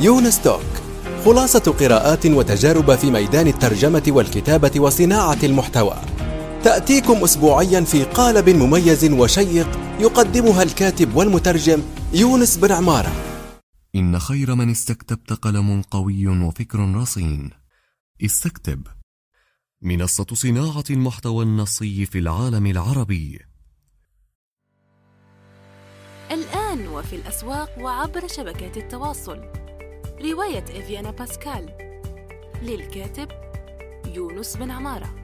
يونس توك خلاصة قراءات وتجارب في ميدان الترجمة والكتابة وصناعة المحتوى. تأتيكم أسبوعيا في قالب مميز وشيق يقدمها الكاتب والمترجم يونس بن عمارة. إن خير من استكتبت قلم قوي وفكر رصين. استكتب. منصة صناعة المحتوى النصي في العالم العربي. الآن وفي الأسواق وعبر شبكات التواصل. رواية إفيانا باسكال للكاتب يونس بن عمارة.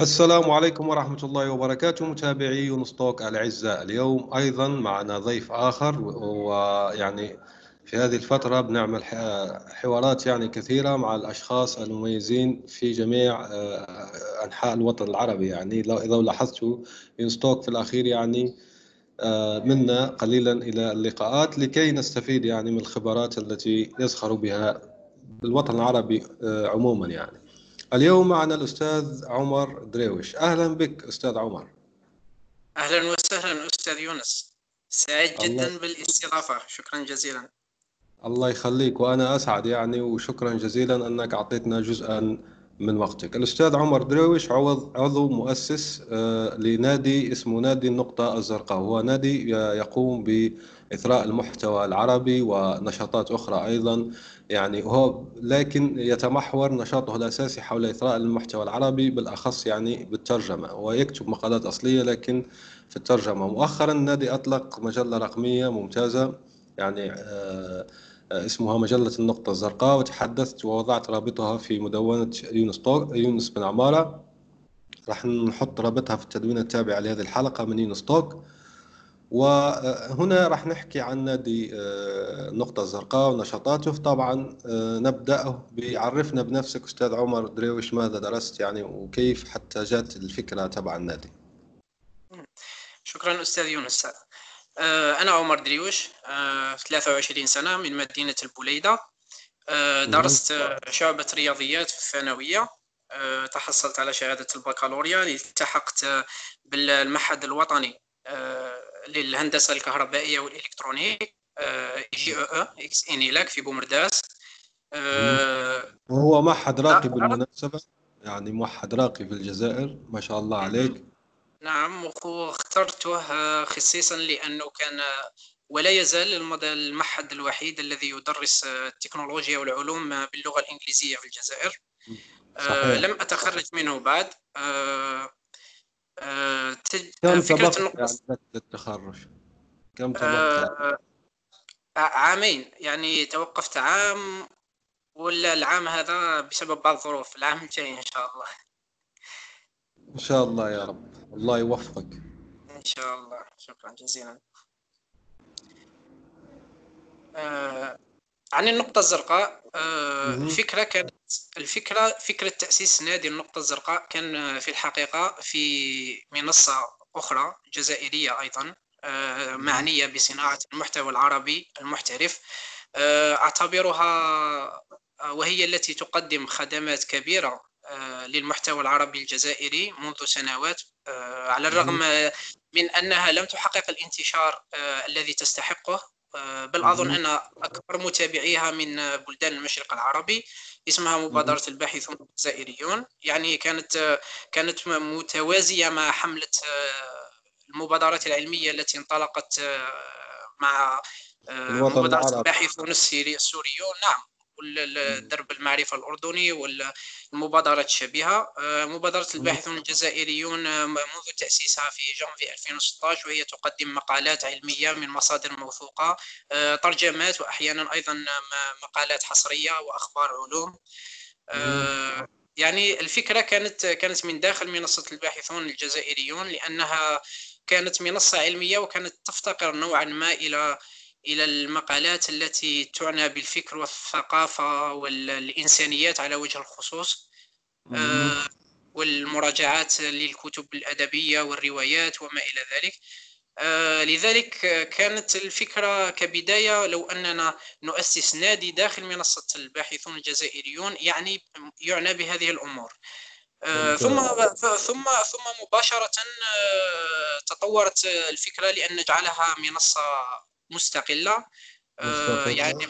السلام عليكم ورحمة الله وبركاته متابعي يونس توك الأعزاء اليوم. أيضا معنا ضيف آخر ويعني في هذه الفترة بنعمل حوارات يعني كثيرة مع الأشخاص المميزين في جميع آه، أنحاء الوطن العربي يعني. إذا لاحظتوا يونس توك في الأخير يعني آه، منا قليلا إلى اللقاءات لكي نستفيد يعني من الخبرات التي يزخر بها الوطن العربي آه، عموما يعني. اليوم معنا الأستاذ عمر دريوش. أهلا بك أستاذ عمر. أهلا وسهلا أستاذ يونس. سعيد جدا. بالاستضافة. شكرا جزيلا. الله يخليك وأنا أسعد يعني وشكرا جزيلا أنك أعطيتنا جزءا من وقتك. الأستاذ عمر درويش عضو مؤسس آه، لنادي اسمه نادي النقطة الزرقاء. هو نادي يقوم بإثراء المحتوى العربي ونشاطات أخرى أيضا. يعني هو لكن يتمحور نشاطه الأساسي حول إثراء المحتوى العربي بالأخص يعني بالترجمة. ويكتب مقالات أصلية لكن في الترجمة. مؤخرا النادي أطلق مجلة رقمية ممتازة. يعني آه اسمها مجلة النقطة الزرقاء وتحدثت ووضعت رابطها في مدونة يونس, توك يونس بن عمارة. راح نحط رابطها في التدوين التابع لهذه الحلقة من يونس توك وهنا راح نحكي عن نادي النقطة آه، الزرقاء ونشاطاته. طبعا آه، نبدأ بعرفنا بنفسك أستاذ عمر دريوش ماذا درست يعني وكيف حتى جات الفكرة تبع النادي. شكرا أستاذ يونس. آه، أنا عمر دريوش 23 آه، سنة من مدينة البوليدة آه، درست شعبة رياضيات في الثانوية. تحصلت على شهادة البكالوريا. التحقت بالمعهد الوطني للهندسة الكهربائية والإلكترونيك IGEE ex INELEC في بومرداس. وهو معهد راقي بالمناسبة يعني موحد راقي في الجزائر ما شاء الله عليك. نعم واخترته خصيصا لأنه كان ولا يزال المعهد الوحيد الذي يدرس التكنولوجيا والعلوم باللغة الإنجليزية في الجزائر. صحيح. آه، لم أتخرج منه بعد. آه، آه، كم فكرة يعني التخرج؟ كم توقفت عامين. يعني توقفت عام ولا العام هذا بسبب بعض الظروف. العام الجاي إن شاء الله. إن شاء الله يا رب. الله يوفقك. إن شاء الله. شكرا جزيلا. آه عن النقطة الزرقاء آه الفكرة كانت الفكرة فكرة تأسيس نادي النقطة الزرقاء كان في الحقيقة في منصة أخرى جزائرية أيضا آه معنية بصناعة المحتوى العربي المحترف. آه أعتبرها آه، وهي التي تقدم خدمات كبيرة آه، للمحتوى العربي الجزائري منذ سنوات آه، على الرغم من أنها لم تحقق الانتشار آه، الذي تستحقه بل أظن أن أكبر متابعيها من بلدان المشرق العربي اسمها مبادرة الباحثون الجزائريون. يعني كانت كانت متوازية مع حملة المبادرات العلمية التي انطلقت مع مبادرة الباحثون السوريون. نعم. درب المعرفة الأردني والمبادرات الشبيهة. آه، مبادرة الباحثون الجزائريون آه، منذ تأسيسها في جانفي 2016 وهي تقدم مقالات علمية من مصادر موثوقة آه، ترجمات وأحيانا أيضا مقالات حصرية وأخبار علوم. يعني الفكرة كانت كانت من داخل منصة الباحثون الجزائريون لأنها كانت منصة علمية وكانت تفتقر نوعا ما إلى إلى المقالات التي تعنى بالفكر والثقافة والإنسانيات على وجه الخصوص آه، والمراجعات للكتب الأدبية والروايات وما إلى ذلك. آه، لذلك كانت الفكرة كبداية لو أننا نؤسس نادي داخل منصة الباحثون الجزائريون يعني يعنى بهذه الأمور. آه، ثم ثم ثم مباشرة تطورت الفكرة لأن نجعلها منصة مستقلة. آه، يعني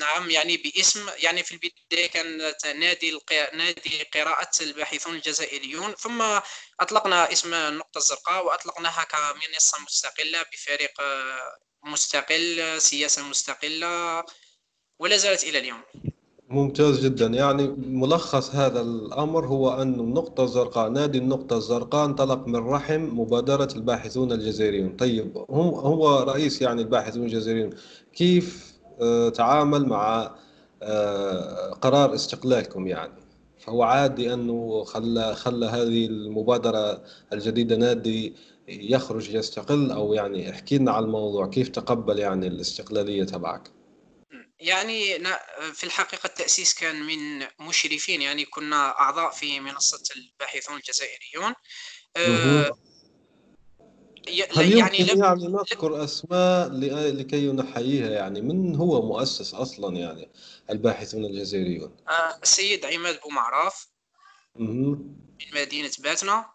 نعم يعني باسم يعني في البداية كانت نادي. نادي قراءة الباحثون الجزائريون. ثم أطلقنا اسم النقطة الزرقاء وأطلقناها كمنصة مستقلة بفريق مستقل سياسة مستقلة ولا زالت إلى اليوم. ممتاز جدا. يعني ملخص هذا الأمر هو أن النقطة الزرقاء نادي النقطة الزرقاء انطلق من رحم مبادرة الباحثون الجزائريون. طيب هم هو رئيس يعني الباحثون الجزائريون كيف آه، تعامل مع آه، قرار استقلالكم يعني؟ فهو عادي أنه خلى خلى هذه المبادرة الجديدة نادي يخرج يستقل أو يعني احكي لنا على الموضوع كيف تقبل يعني الاستقلالية تبعك؟ يعني في الحقيقة التأسيس كان من مشرفين يعني كنا أعضاء في منصة الباحثون الجزائريون. أه هل يعني لم يعني نذكر أسماء لكي نحييها؟ يعني من هو مؤسس أصلا يعني الباحثون الجزائريون؟ أه السيد عماد بومعراف من مدينة باتنا.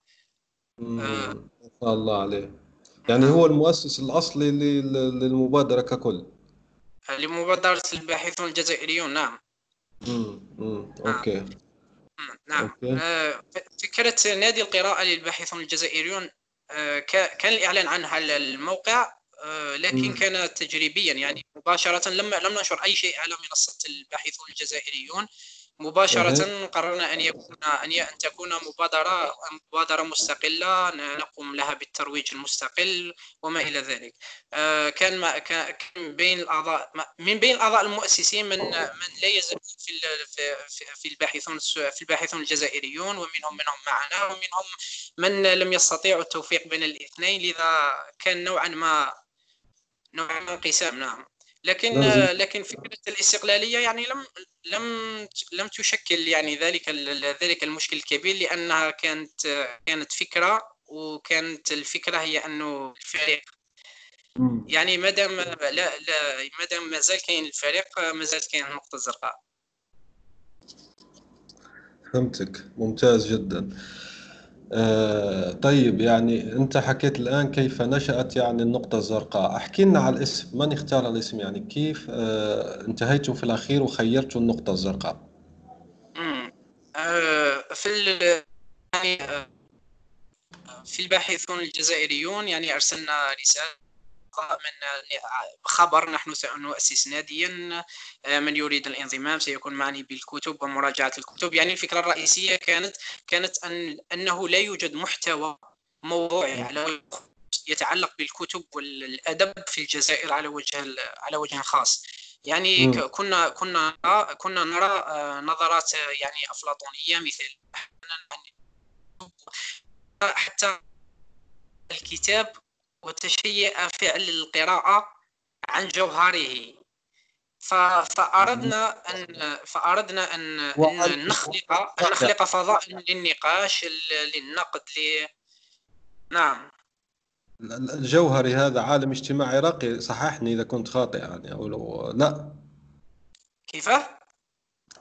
أه ما شاء الله عليه. يعني هو المؤسس الأصلي للمبادرة ككل. لمبادرة الباحثون الجزائريون نعم. امم okay. نعم. okay. آه، فكرة نادي القراءة للباحثون الجزائريون آه، كان الإعلان عنها على الموقع آه، لكن مم. كان تجريبيا يعني مباشرة لم لم ننشر أي شيء على منصة الباحثون الجزائريون. مباشرة قررنا أن يكون أن أن تكون مبادرة مبادرة مستقلة نقوم لها بالترويج المستقل وما إلى ذلك. آه، كان كان بين الأعضاء من بين الأعضاء المؤسسين من من لا يزال في في الباحثون في الباحثون الجزائريون ومنهم منهم معنا ومنهم من لم يستطيعوا التوفيق بين الاثنين لذا كان نوعا ما نوعا ما انقسام. نعم. لكن لكن فكرة الاستقلالية يعني لم لم لم تشكل يعني ذلك ذلك المشكل الكبير لأنها كانت كانت فكرة وكانت الفكرة هي أنه الفريق يعني ما دام لا لا ما دام ما زال كاين الفريق ما زالت كاين النقطة الزرقاء. فهمتك. ممتاز جدا. آه، طيب يعني أنت حكيت الآن كيف نشأت يعني النقطة الزرقاء. احكي لنا على الاسم. من اختار الاسم؟ يعني كيف آه، انتهيتم في الأخير وخيرتوا النقطة الزرقاء؟ آه، في يعني في الباحثون الجزائريون يعني أرسلنا رسالة من خبر نحن سنؤسس ناديا آه، من يريد الانضمام سيكون معني بالكتب ومراجعة الكتب. يعني الفكرة الرئيسية كانت كانت أن أنه لا يوجد محتوى موضوعي على يتعلق بالكتب والأدب في الجزائر على وجه على وجه خاص. يعني م. كنا كنا كنا نرى آه، نظرات يعني أفلاطونية مثل حتى الكتاب وتشيء فعل القراءة عن جوهره. فأردنا أن فأردنا أن, أن نخلق أن نخلق فضاء للنقاش للنقد ل... نعم. الجوهري هذا عالم اجتماعي راقي صححني إذا كنت خاطئ يعني أو لو لا. كيف؟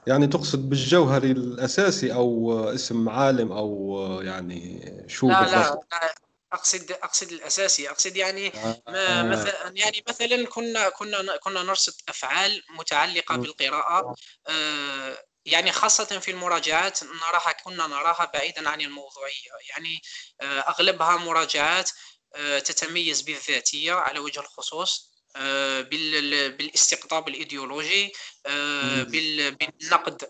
يعني تقصد بالجوهري الأساسي أو اسم عالم أو يعني شو لا لا, لا. أقصد أقصد الأساسي. أقصد يعني آه. ما مثلا يعني مثلا كنا كنا كنا نرصد أفعال متعلقة بالقراءة آه، يعني خاصة في المراجعات نراها كنا نراها بعيدا عن الموضوعية. يعني آه، أغلبها مراجعات تتميز بالذاتية على وجه الخصوص. آه، بالاستقطاب الإيديولوجي آه، بالنقد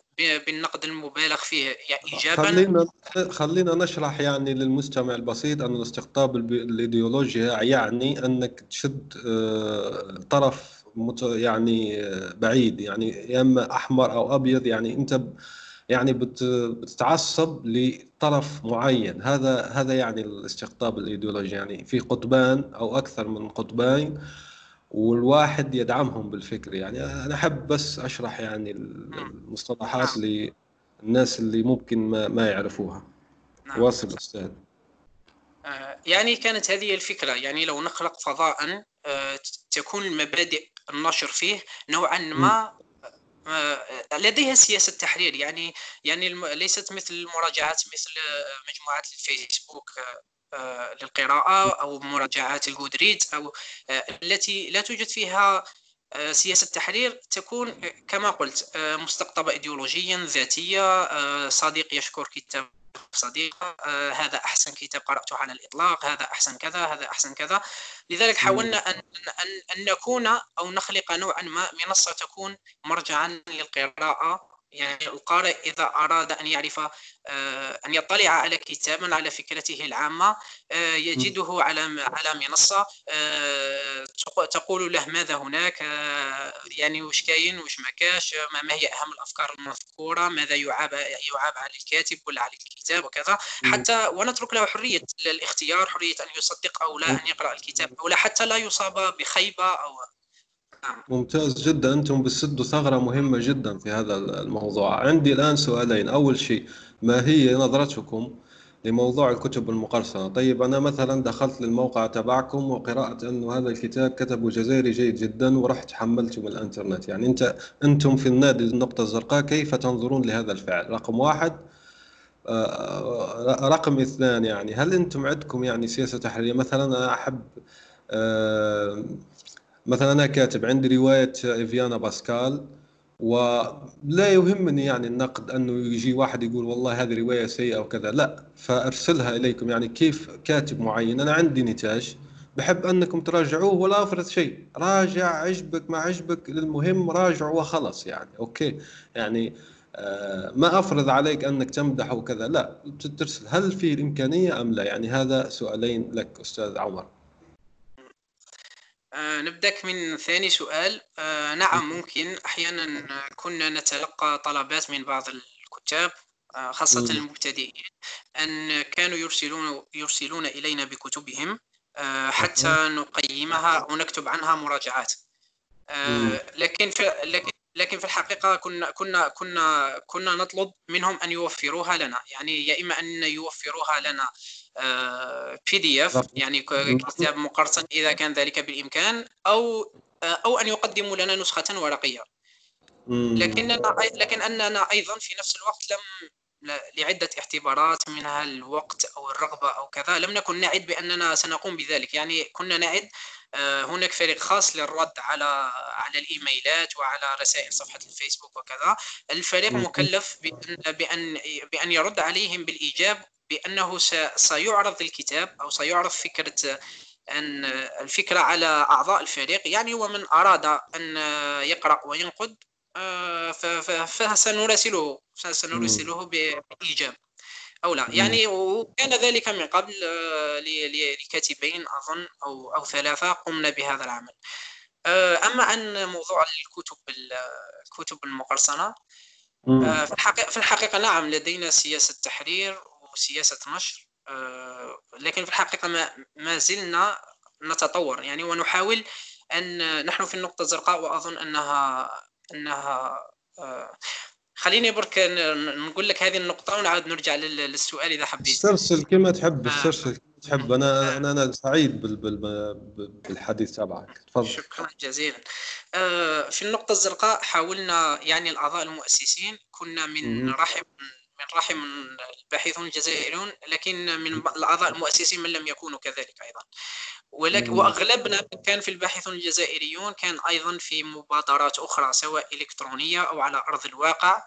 بالنقد المبالغ فيه يعني ايجابا. خلينا خلينا نشرح يعني للمستمع البسيط أن الاستقطاب الإيديولوجي يعني أنك تشد آه، طرف يعني بعيد يعني يا إما أحمر أو أبيض يعني أنت يعني بتتعصب لطرف معين. هذا هذا يعني الاستقطاب الإيديولوجي يعني في قطبان أو أكثر من قطبين والواحد يدعمهم بالفكر. يعني أنا أحب بس أشرح يعني المصطلحات نعم. للناس اللي ممكن ما, ما يعرفوها. نعم. واصل أستاذ. آه، يعني كانت هذه الفكرة. يعني لو نخلق فضاء آه، تكون المبادئ النشر فيه نوعا ما لديها سياسة تحرير. يعني يعني ليست مثل المراجعات مثل مجموعات الفيسبوك للقراءة أو مراجعات الجودريد أو التي لا توجد فيها سياسة تحرير تكون كما قلت مستقطبة إيديولوجيا ذاتية. صديق يشكر كتاب صديقة آه هذا أحسن كتاب قرأته على الإطلاق هذا أحسن كذا هذا أحسن كذا. لذلك حاولنا أن, أن, أن نكون أو نخلق نوعا ما منصة تكون مرجعا للقراءة يعني القارئ إذا أراد أن يعرف آه، أن يطلع على كتابا على فكرته العامة آه، يجده على على منصة آه، تقول له ماذا هناك؟ يعني وش كاين؟ وش ما كاش؟ ما هي أهم الأفكار المذكورة؟ ماذا يعاب يعاب على الكاتب ولا على الكتاب وكذا؟ حتى ونترك له حرية الاختيار حرية أن يصدق أو لا أن يقرأ الكتاب أو لا حتى لا يصاب بخيبة أو ممتاز جدا. أنتم بتسدوا ثغرة مهمة جدا في هذا الموضوع. عندي الآن سؤالين. أول شيء ما هي نظرتكم لموضوع الكتب المقرصنة؟ طيب أنا مثلا دخلت للموقع تبعكم وقرأت انه هذا الكتاب كتبه جزائري جيد جدا ورحت حملته من الإنترنت. يعني أنت أنتم في النادي النقطة الزرقاء كيف تنظرون لهذا الفعل؟ رقم واحد. آه، رقم اثنان يعني هل أنتم عندكم يعني سياسة تحريرية؟ مثلا أنا أحب آه، مثلا أنا كاتب عندي رواية إيفيانا باسكال ولا يهمني يعني النقد أنه يجي واحد يقول والله هذه رواية سيئة وكذا لا. فأرسلها إليكم. يعني كيف كاتب معين؟ أنا عندي نتاج بحب أنكم تراجعوه ولا أفرض شيء. راجع عجبك ما عجبك المهم راجع وخلص يعني. أوكي. يعني آه ما أفرض عليك أنك تمدح وكذا لا. ترسل هل في الإمكانية أم لا؟ يعني هذا سؤالين لك أستاذ عمر. آه، نبدأ من ثاني سؤال. آه، نعم ممكن. أحيانا كنا نتلقى طلبات من بعض الكتاب آه، خاصة المبتدئين أن كانوا يرسلون يرسلون إلينا بكتبهم حتى نقيمها ونكتب عنها مراجعات. لكن في لكن لكن في الحقيقة كنا كنا كنا كنا نطلب منهم أن يوفروها لنا. يعني يا إما أن يوفروها لنا بي دي اف يعني كتاب مقرصن إذا كان ذلك بالإمكان أو آه، أو أن يقدموا لنا نسخة ورقية. لكننا لكن أننا أيضا في نفس الوقت لم لعدة اعتبارات منها الوقت أو الرغبة أو كذا لم نكن نعد بأننا سنقوم بذلك. يعني كنا نعد آه، هناك فريق خاص للرد على على الإيميلات وعلى رسائل صفحة الفيسبوك وكذا. الفريق مكلف بأن بأن بأن يرد عليهم بالإيجاب بأنه سيعرض الكتاب أو سيعرض فكرة أن الفكرة على أعضاء الفريق. يعني ومن أراد أن يقرأ وينقد آه، فسنراسله سنرسله بإيجاب. أو لا. يعني وكان ذلك من قبل آه، لكاتبين أظن أو أو ثلاثة قمنا بهذا العمل. آه، أما عن موضوع الكتب الكتب المقرصنة في الحقيقة في الحقيقة نعم لدينا سياسة تحرير وسياسه نشر لكن في الحقيقة ما, ما زلنا نتطور. يعني ونحاول أن نحن في النقطة الزرقاء وأظن انها أنها آه، خليني برك نقول لك هذه النقطة ونعود نرجع للسؤال إذا حبيت. استرسل كما تحب آه. استرسل تحب؟ أنا أنا أنا سعيد بالحديث تبعك. تفضل. شكرا جزيلا. آه، في النقطة الزرقاء حاولنا يعني الأعضاء المؤسسين كنا من رحم من رحم الباحثون الجزائريون لكن من الأعضاء المؤسسين من لم يكونوا كذلك أيضا. ولكن وأغلبنا كان في الباحثون الجزائريون كان أيضا في مبادرات أخرى سواء إلكترونية أو على أرض الواقع.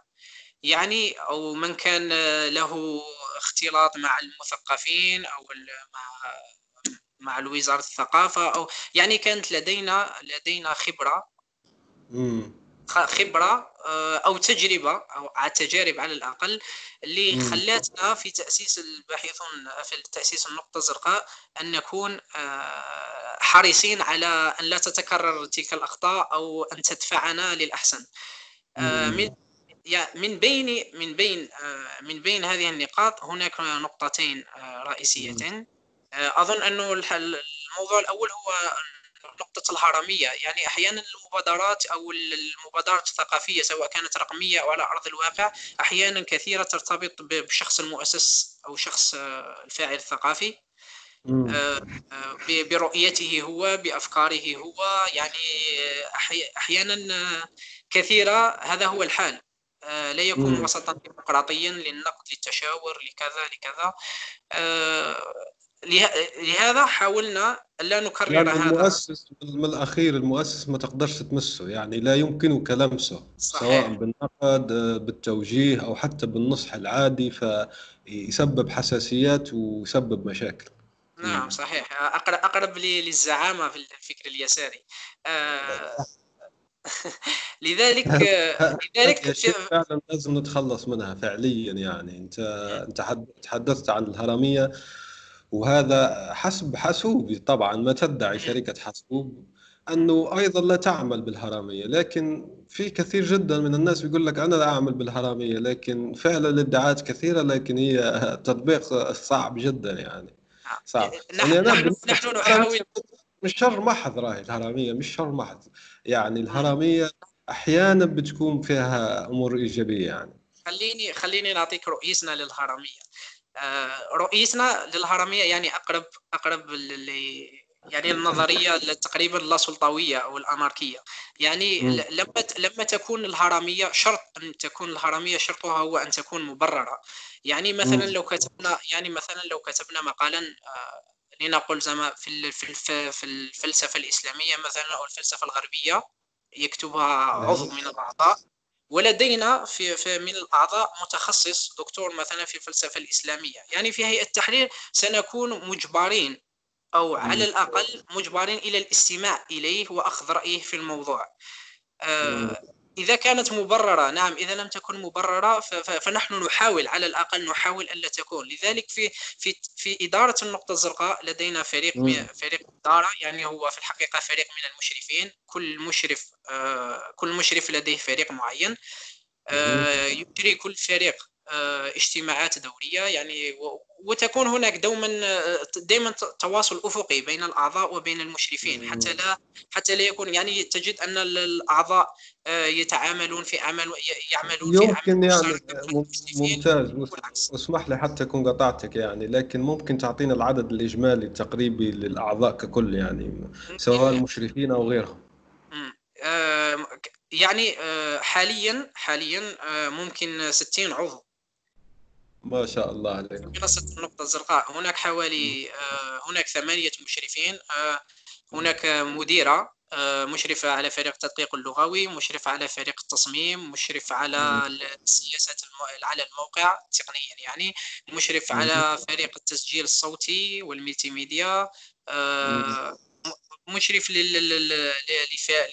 يعني أو من كان له اختلاط مع المثقفين أو مع مع وزاره الثقافة أو يعني كانت لدينا لدينا خبرة. خبرة آه، أو تجربة أو تجارب على الأقل اللي خلاتنا في تأسيس الباحثون في تأسيس النقطة الزرقاء أن نكون آه، حريصين على أن لا تتكرر تلك الأخطاء أو أن تدفعنا للأحسن. آه، من من بين من بين من بين هذه النقاط هناك نقطتين رئيسيتين. أظن أنه الموضوع الأول هو نقطة الهرمية. يعني أحيانا المبادرات أو المبادرات الثقافية سواء كانت رقمية أو على أرض الواقع أحيانا كثيرة ترتبط بشخص المؤسس أو شخص الفاعل الثقافي. برؤيته هو بأفكاره هو. يعني أحيانا كثيرة هذا هو الحال. لا يكون وسطا ديمقراطيا للنقد للتشاور لكذا لكذا. لهذا حاولنا ألا نكرر يعني هذا. المؤسس من الأخير المؤسس ما تقدرش تمسه يعني لا يمكنك لمسه صحيح. سواء بالنقد بالتوجيه أو حتى بالنصح العادي فيسبب حساسيات ويسبب مشاكل. نعم صحيح. اقرب أقرب للزعامة في الفكر اليساري. آه لذلك لذلك فعلا لازم نتخلص منها فعليا يعني. انت أنت تحدثت عن الهرمية. وهذا حسب حاسوب طبعا ما تدعي شركة حاسوب أنه أيضا لا تعمل بالهرامية لكن في كثير جدا من الناس بيقول لك أنا لا أعمل بالهرامية لكن فعلا الادعاءات كثيرة لكن هي تطبيق صعب جدا يعني. صعب. نحن, يعني نحن, نحن نحاول مش شر محض راهي الهرامية مش شر محض. يعني الهرامية أحيانا بتكون فيها أمور إيجابية يعني. خليني خليني نعطيك رؤيتنا للهرامية آه، رؤيتنا للهرمية يعني أقرب أقرب يعني النظرية تقريبا اللا سلطوية أو الأناركية. يعني لما لما تكون الهرمية شرط أن تكون الهرمية شرطها هو أن تكون مبررة. يعني مثلا لو كتبنا يعني مثلا لو كتبنا مقالا آه، لنقل زعما في في الفلسفة الإسلامية مثلا أو الفلسفة الغربية يكتبها عضو من الأعضاء. ولدينا في, في من الأعضاء متخصص دكتور مثلا في الفلسفة الإسلامية. يعني في هيئة التحرير سنكون مجبرين أو على الأقل مجبرين إلى الاستماع إليه وأخذ رأيه في الموضوع. آه إذا كانت مبررة نعم إذا لم تكن مبررة فنحن نحاول على الأقل نحاول ألا تكون. لذلك في في في إدارة النقطة الزرقاء لدينا فريق فريق إدارة يعني هو في الحقيقة فريق من المشرفين. كل مشرف آه، كل مشرف لديه فريق معين. آه، يجري كل فريق آه، اجتماعات دورية يعني وتكون هناك دوما دائما تواصل أفقي بين الأعضاء وبين المشرفين. حتى لا حتى لا يكون يعني تجد أن الأعضاء آه، يتعاملون في عمل يعملون يمكن في عمل يعني ممتاز. اسمح لي حتى أكون قطعتك يعني لكن ممكن تعطينا العدد الإجمالي التقريبي للأعضاء ككل يعني سواء المشرفين أو غيرهم؟ آه، يعني حاليا حاليا ممكن 60 عضو. ما شاء الله عليك. منصة النقطة الزرقاء هناك حوالي آه، هناك ثمانية مشرفين آه، هناك مديرة آه، مشرفة على فريق التدقيق اللغوي مشرف على فريق التصميم مشرف على السياسات على الموقع تقنيا يعني مشرف على فريق التسجيل الصوتي والميتي ميديا مشرف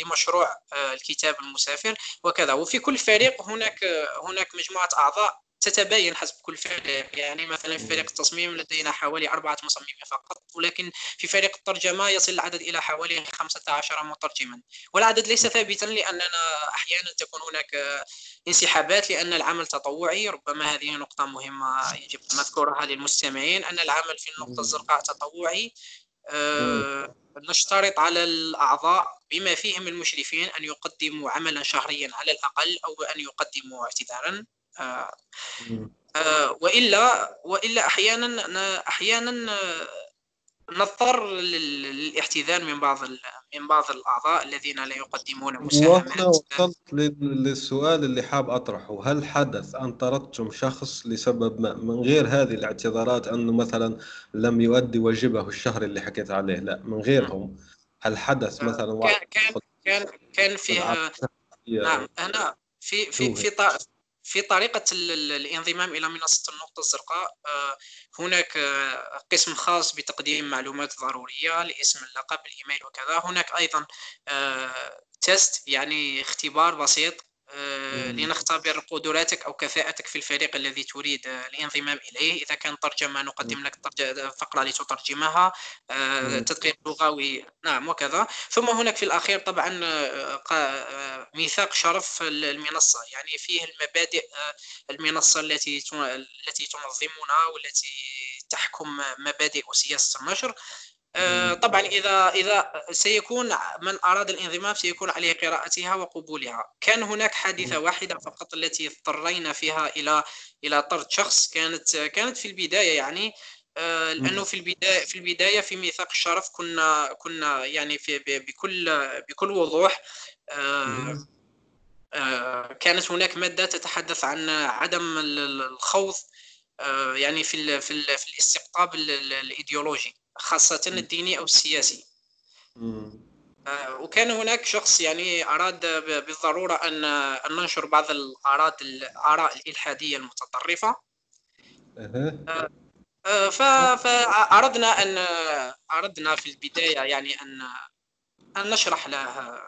لمشروع الكتاب المسافر وكذا. وفي كل فريق هناك هناك مجموعة أعضاء تتباين حسب كل فريق. يعني مثلا في فريق التصميم لدينا حوالي أربعة مصممين فقط ولكن في فريق الترجمة يصل العدد إلى حوالي 15 مترجما. والعدد ليس ثابتا لأننا أحيانا تكون هناك انسحابات لأن العمل تطوعي. ربما هذه نقطة مهمة يجب مذكورها للمستمعين أن العمل في النقطة الزرقاء تطوعي. أه نشترط على الأعضاء بما فيهم المشرفين أن يقدموا عملا شهريا على الأقل أو أن يقدموا اعتذارا وإلا وإلا أحيانا أحيانا نضطر للاحتذان من بعض من بعض الأعضاء الذين لا يقدمون مساهمات. وصلت للسؤال اللي حاب أطرحه. هل حدث أن طردتم شخص لسبب ما من غير هذه الاعتذارات أنه مثلا لم يؤدي واجبه الشهر اللي حكيت عليه؟ لا من غيرهم. هل حدث مثلا كان كان كان, كان فيها نعم هنا في في في في طريقة الانضمام إلى منصة النقطة الزرقاء آه، هناك آه، قسم خاص بتقديم معلومات ضرورية لاسم اللقب الإيميل وكذا. هناك أيضا تيست آه، يعني اختبار بسيط لنختبر قدراتك أو كفاءتك في الفريق الذي تريد آه، الانضمام إليه. إذا كان ترجمة نقدم لك فقرة لتترجمها. آه، تدقيق لغوي. نعم وكذا. ثم هناك في الأخير طبعا ميثاق شرف المنصة. يعني فيه المبادئ المنصة التي التي تنظمنا والتي تحكم مبادئ وسياسة النشر. آه، طبعا إذا إذا سيكون من أراد الانضمام سيكون عليه قراءتها وقبولها. كان هناك حادثة واحدة فقط التي اضطرينا فيها إلى إلى طرد شخص. كانت كانت في البداية يعني آه، لأنه في البداية في البداية في ميثاق الشرف كنا كنا يعني في بكل بكل وضوح آه، آه، كانت هناك مادة تتحدث عن عدم الخوض يعني في, في الاستقطاب الإيديولوجي. خاصة الديني أو السياسي. وكان هناك شخص يعني أراد بالضرورة ان أن ننشر بعض الآراء الاراء الإلحادية المتطرفة. آه، فأردنا أن أردنا في البداية يعني أن أن نشرح له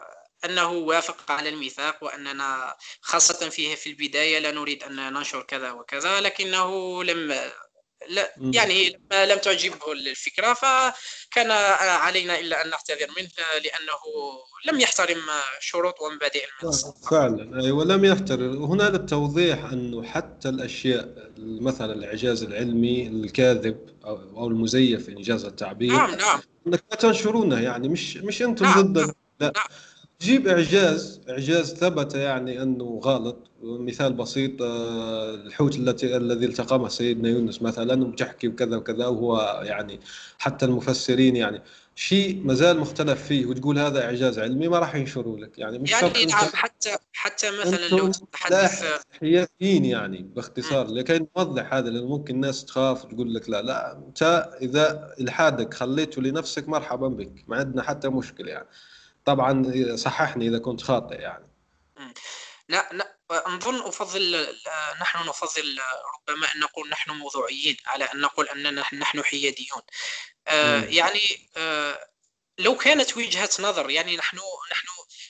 أنه وافق على الميثاق وأننا خاصة فيه في البداية لا نريد أن ننشر كذا وكذا لكنه لم لا يعني لم تعجبه الفكرة فكان علينا إلا أن نعتذر منه لأنه لم يحترم شروط ومبادئ المنصة فعلا أيوة لم يحترم. هنا للتوضيح أنه حتى الأشياء مثلا الإعجاز العلمي الكاذب أو المزيف إنجاز التعبير نعم نعم. أنك لا تنشرونه يعني مش مش أنتم نعم ضد نعم لا. نعم. جيب إعجاز إعجاز ثبت يعني أنه غلط مثال بسيط آه، الحوت التي الذي التقمه سيدنا يونس مثلا وبتحكي وكذا وكذا وهو يعني حتى المفسرين يعني. شيء ما زال مختلف فيه وتقول هذا إعجاز علمي ما راح ينشروا لك. يعني مش يعني نعم حتى حتى مثلا لو تتحدث حياديين يعني باختصار. لكي نوضح هذا لأنه ممكن الناس تخاف وتقول لك لا لا أنت إذا الحادك خليته لنفسك مرحبا بك ما عندنا حتى مشكلة يعني. طبعا صححني إذا كنت خاطئ يعني. لا لا. أظن أفضل نحن نفضل ربما أن نقول نحن موضوعيين على أن نقول أننا نحن حياديون. آه، يعني آه، لو كانت وجهة نظر يعني نحن نحن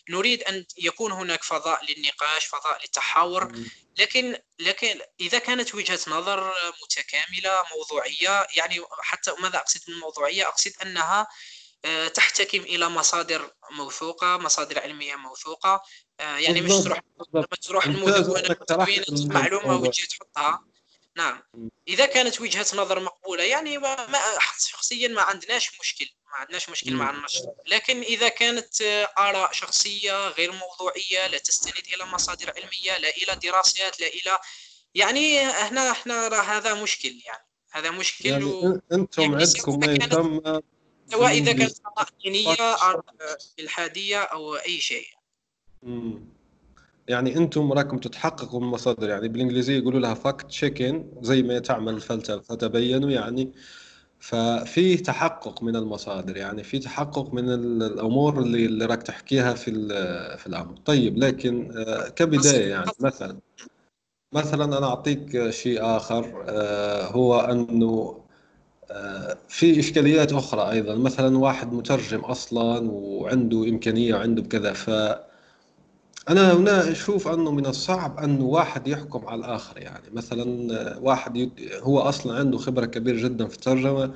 نريد أن يكون هناك فضاء للنقاش فضاء للتحاور لكن لكن إذا كانت وجهة نظر متكاملة موضوعية يعني حتى ماذا أقصد بالموضوعية أقصد أنها آه، تحتكم إلى مصادر موثوقة مصادر علمية موثوقة آه، يعني مش تروح تروح المدونه تدوين معلومه وتجي تحطها نعم. إذا كانت وجهة نظر مقبولة يعني ما شخصيا ما عندناش مشكل ما عندناش مشكل مع النشر. لكن إذا كانت آه، آراء شخصية غير موضوعية لا تستند إلى مصادر علمية لا إلى دراسات لا إلى يعني هنا إحنا هذا مشكل يعني هذا مشكل يعني و... أنتم يعني عندكم ما يسمى سواء إذا كانت دينية أو إلحادية أو أي شيء. يعني أنتم راكم تتحققوا من المصادر يعني بالإنجليزية يقولوا لها فاكت تشيكين زي ما تعمل الفلسفه فتبينوا يعني. ففي تحقق من المصادر يعني في تحقق من الأمور اللي اللي راك تحكيها في في الأمر. طيب لكن آه، كبداية يعني مثلا مثلا أنا أعطيك شيء آخر آه، هو أنه في إشكاليات أخرى أيضا. مثلا واحد مترجم أصلا وعنده إمكانية وعنده كذا ف أنا هنا أشوف أنه من الصعب انه واحد يحكم على الآخر يعني. مثلا واحد هو أصلا عنده خبرة كبيرة جدا في الترجمة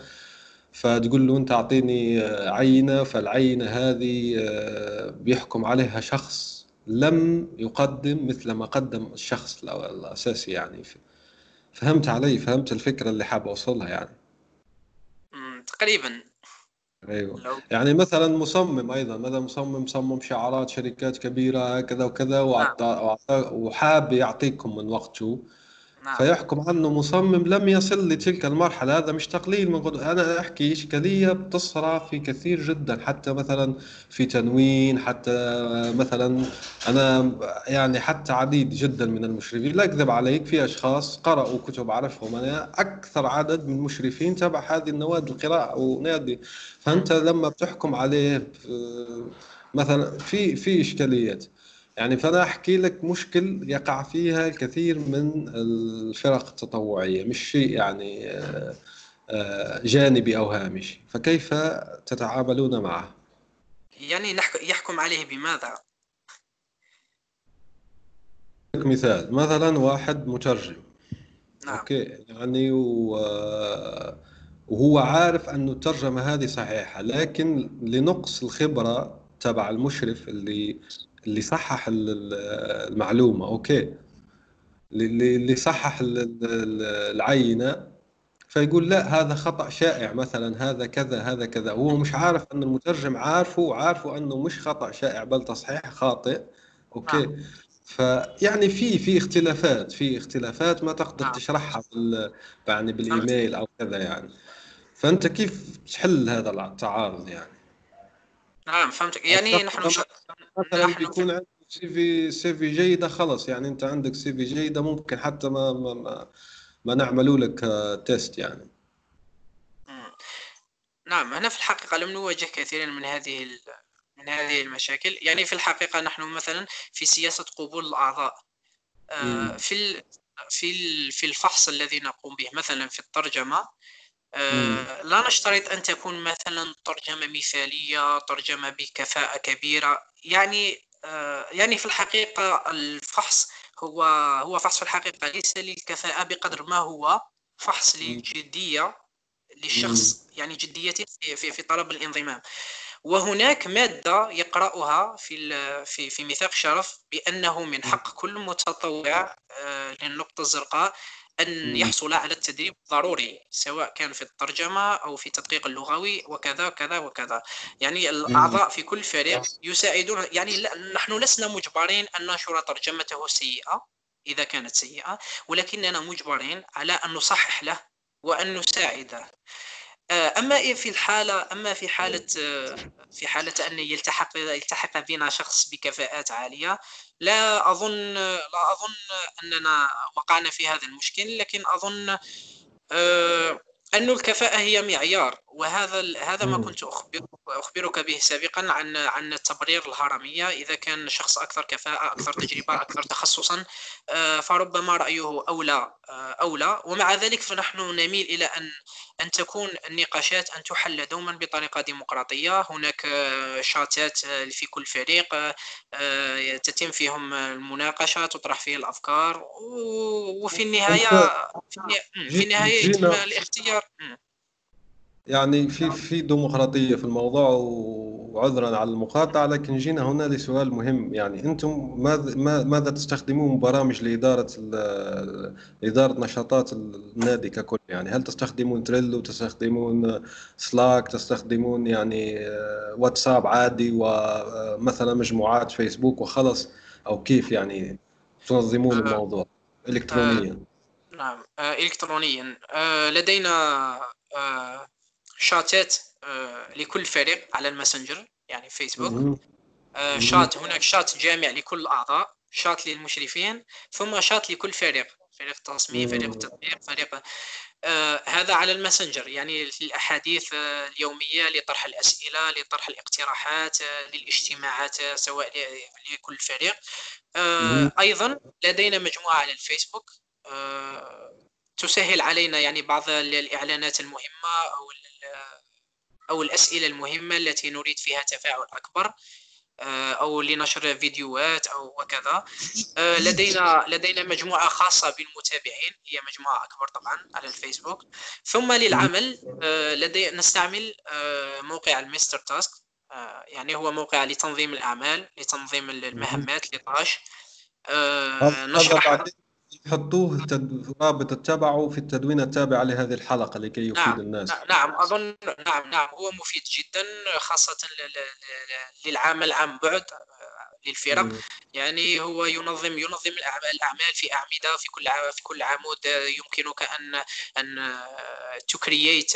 فتقول له أنت أعطيني عينة فالعينة هذه آه، بيحكم عليها شخص لم يقدم مثل ما قدم الشخص الأساسي يعني. فهمت علي فهمت الفكرة اللي حاب أوصلها يعني. تقريبا. أيوه لو... يعني مثلا مصمم أيضا مثلا مصمم صمم شعارات شركات كبيرة كذا وكذا نعم. وحاب يعطيكم من وقته نعم. فيحكم عنه مصمم لم يصل لتلك المرحلة. هذا مش تقليل من قدر أنا أحكي إشكالية بتصرى في كثير جدا حتى مثلا في تنوين حتى مثلا أنا يعني حتى عديد جدا من المشرفين لا أكذب عليك في أشخاص قرأوا كتب أعرفهم. أنا أكثر عدد من المشرفين تبع هذه النوادي القراءة ونادي. فأنت لما بتحكم عليه مثلا في في إشكاليات. يعني فأنا أحكي لك مشكل يقع فيها الكثير من الفرق التطوعية مش شيء يعني آه، آه، جانبي أو هامشي فكيف تتعاملون معه؟ يعني يحكم عليه بماذا؟ مثال مثلا واحد مترجم نعم. أوكي يعني وهو عارف انه الترجمة هذه صحيحة لكن لنقص الخبرة تبع المشرف اللي اللي صحح المعلومة okay. اللي صحح العينة فيقول لا هذا خطأ شائع مثلا هذا كذا هذا كذا. هو مش عارف أن المترجم عارفه وعارفه أنه مش خطأ شائع بل تصحيح خاطئ okay. نعم. فيعني في في اختلافات في اختلافات ما تقدر نعم. تشرحها بال يعني بالإيميل أو كذا يعني. فأنت كيف تحل هذا التعارض يعني؟ نعم فهمتك. يعني نحن ش... أعتقد مثلا نحن في بيكون عندك CV CV جيدة خلص يعني أنت عندك CV جيدة ممكن حتى ما ما ما, ما نعملوا لك test يعني. مم. نعم أنا في الحقيقة لم نواجه كثيرا من هذه ال... من هذه المشاكل. يعني في الحقيقة نحن مثلا في سياسة قبول الأعضاء. آه، في ال... في ال... في الفحص الذي نقوم به مثلا في الترجمة امم آه، لا نشترط أن تكون مثلا ترجمة مثالية ترجمة بكفاءة كبيرة. يعني آه، يعني في الحقيقة الفحص هو هو فحص في الحقيقة ليس للكفاءة بقدر ما هو فحص للجدية للشخص يعني جدية في في في طلب الانضمام. وهناك مادة يقرأها في في في ميثاق شرف بأنه من حق كل متطوع آه، للنقطة الزرقاء أن يحصل على التدريب ضروري سواء كان في الترجمة أو في التدقيق اللغوي وكذا وكذا وكذا. يعني الأعضاء في كل فريق يساعدون يعني نحن لسنا مجبرين أن ننشر ترجمته سيئة إذا كانت سيئة ولكننا مجبرين على أن نصحح له وأن نساعده. آه، أما إيه في الحالة أما في حالة آه، في حالة أن يلتحق يلتحق بنا شخص بكفاءات عالية لا أظن لا أظن أننا وقعنا في هذا المشكل لكن أظن آه، أن الكفاءة هي معيار. وهذا هذا ما كنت أخبر أخبرك به سابقا عن عن التبرير الهرمية. إذا كان شخص أكثر كفاءة أكثر تجربة أكثر تخصصا آه، فربما رأيه أولى آه، أولى. ومع ذلك فنحن نميل إلى أن أن تكون النقاشات أن تحل دوما بطريقة ديمقراطية. هناك آه، شاتات في كل فريق تتم فيهم المناقشة تطرح فيه الأفكار. و- وفي أنت النهاية في النها- مم، في جي- النهاية يتم الاختيار. يعني في في ديمقراطية في الموضوع وعذرا على المقاطعة لكن جينا هنا لسؤال مهم. يعني أنتم ماذا ما- ماذا تستخدمون برامج لإدارة ال- لإدارة نشاطات النادي ككل؟ يعني هل تستخدمون Trello تستخدمون Slack تستخدمون يعني آه، واتساب عادي ومثلا مجموعات فيسبوك وخلص؟ أو كيف يعني تنظمون آه، الموضوع آه، إلكترونيا نعم. آه، إلكترونيا. آه، لدينا آه، شاتات آه، لكل فريق على الماسنجر يعني فيسبوك. آه،. شات هناك شات جامع لكل الأعضاء شات للمشرفين ثم شات لكل فريق فريق تصميم فريق مهم. تطبيق فريق آه، هذا على الماسنجر يعني الأحاديث آه، اليومية لطرح الأسئلة لطرح الاقتراحات آه، للاجتماعات آه، سواء لكل فريق أيضا لدينا مجموعة على الفيسبوك تسهل علينا يعني بعض ال- الإعلانات المهمة أو ال- أو الأسئلة المهمة التي نريد فيها تفاعل أكبر آه، أو لنشر فيديوهات أو وكذا. آه، لدينا لدينا مجموعة خاصة بالمتابعين هي مجموعة أكبر طبعا على الفيسبوك. ثم للعمل آه، لدي نستعمل آه، موقع المستر تاسك آه، يعني هو موقع لتنظيم الأعمال لتنظيم المهمات لطاش. آه، نشرح تد... رابط تتبعه في التدوين التابع لهذه الحلقة لكي يفيد نعم الناس. نعم أظن نعم نعم هو مفيد جدا ل- للعمل عن بعد آه، للفرق. مم. يعني هو ينظم ينظم الأعمال في أعمدة في كل في كل عمود آه، يمكنك أن أن تكرييت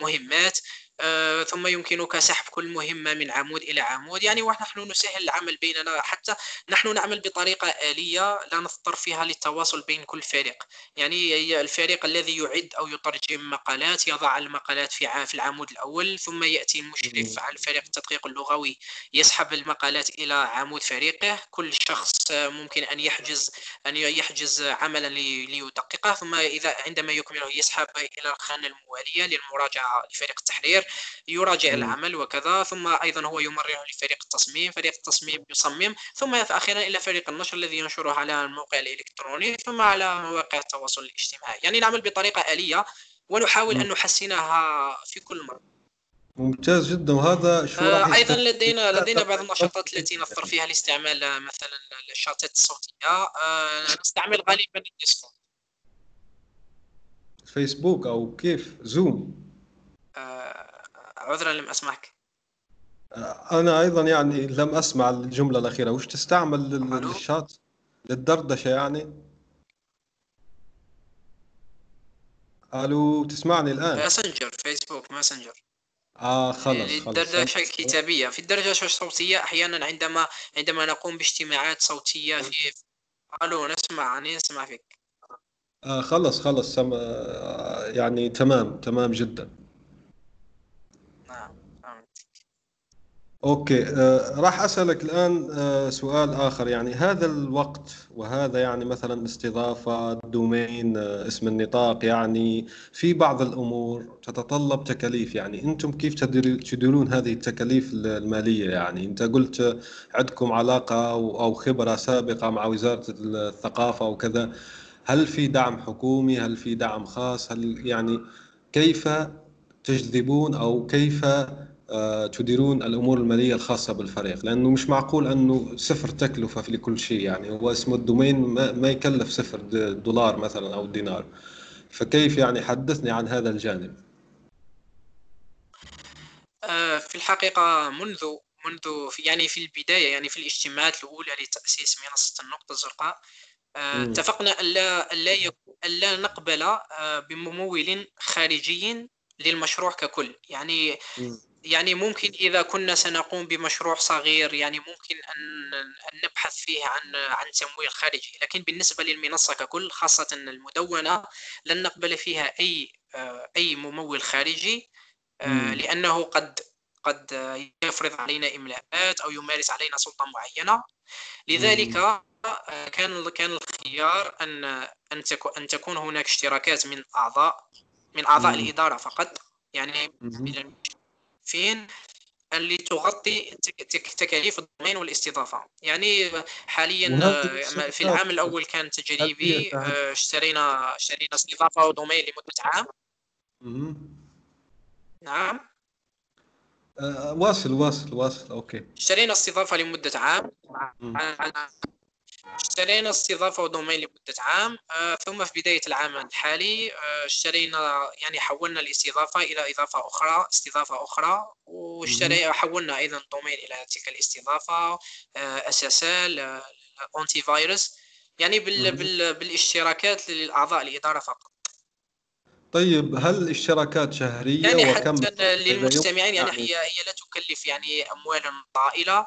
مهمات. آه، ثم يمكنك سحب كل مهمة من عمود إلى عمود. يعني ونحن نسهل العمل بيننا. حتى نحن نعمل بطريقة آلية لا نضطر فيها للتواصل بين كل فريق. يعني الفريق الذي يعد أو يترجم مقالات يضع المقالات في في العمود الأول ثم يأتي المشرف على فريق التدقيق اللغوي يسحب المقالات إلى عمود فريقه. كل شخص ممكن أن يحجز أن يحجز عملا لي- ليدققه. ثم إذا عندما يكمله يسحب إلى الخانة الموالية للمراجعة لفريق التحرير. يراجع مم. العمل وكذا ثم أيضا هو يمرره لفريق التصميم فريق التصميم يصمم ثم أخيرا إلى فريق النشر الذي ينشره على الموقع الإلكتروني ثم على مواقع التواصل الاجتماعي. يعني نعمل بطريقة آلية ونحاول مم. أن نحسنها في كل مرة. ممتاز جدا. وهذا شو آه، أيضا يستفيد؟ لدينا لدينا بعض النشاطات التي نضطر فيها لاستعمال آه، مثلا الشاتات الصوتية. آه، نستعمل غالبا ال Discord Facebook أو كيف؟ Zoom. آه، عذرا لم أسمعك. أنا أيضا يعني لم أسمع الجملة الأخيرة. وش تستعمل؟ للشات؟ للدردشة يعني؟ ألو تسمعني الآن؟ Messenger Facebook Messenger آه خلص للدردشه الكتابية. في الدردشة الصوتية أحيانا عندما عندما نقوم باجتماعات صوتية في ألو نسمع نسمع فيك. آه خلص خلص سم... آه يعني تمام تمام جدا. okay. آه راح أسألك الآن آه سؤال آخر. يعني هذا الوقت وهذا يعني مثلا استضافة domain آه اسم النطاق يعني في بعض الأمور تتطلب تكاليف. يعني أنتم كيف تديرون هذه التكاليف المالية؟ يعني أنت قلت عندكم علاقة أو خبرة سابقة مع وزارة الثقافة وكذا هل في دعم حكومي؟ هل في دعم خاص؟ هل يعني كيف تجذبون أو كيف تديرون الأمور المالية الخاصة بالفريق لأنه مش معقول أنه صفر تكلفة في كل شيء. يعني هو اسمه الدومين ما يكلف صفر دولار مثلا أو دينار. فكيف يعني حدثني عن هذا الجانب؟ آه، في الحقيقة منذ منذ في يعني في البداية يعني في الاجتماعات الأولى لتأسيس منصة النقطة الزرقاء آه، اتفقنا الا الا الا نقبل بممول خارجي للمشروع ككل. يعني يعني ممكن إذا كنا سنقوم بمشروع صغير يعني ممكن أن أن نبحث فيه عن عن تمويل خارجي. لكن بالنسبة للمنصة ككل خاصة المدونة لن نقبل فيها أي أي ممول خارجي آه، لأنه قد قد يفرض علينا إملاءات أو يمارس علينا سلطة معينة. لذلك آه، كان كان الخيار أن أن أن تكون هناك اشتراكات من أعضاء من أعضاء الإدارة فقط. يعني فين اللي تغطي تكاليف الضمان والاستضافة. يعني حاليا في العام الأول كان تجريبي آه، اشترينا اشترينا استضافة و domain لمدة عام. نعم. أه واصل واصل واصل. okay. اشترينا استضافة لمدة عام. اشترينا استضافة و domain لمدة عام آه، ثم في بداية العام الحالي آه، اشترينا يعني حولنا الاستضافة إلى إضافة أخرى استضافة أخرى واشتري حولنا أيضا domain إلى تلك الاستضافة SSL antivirus يعني بال بال بالاشتراكات للأعضاء الإدارة فقط. طيب هل الاشتراكات شهرية يعني وكم حتى للمستمعين يعني هي هي لا تكلف يعني أموالا طائلة.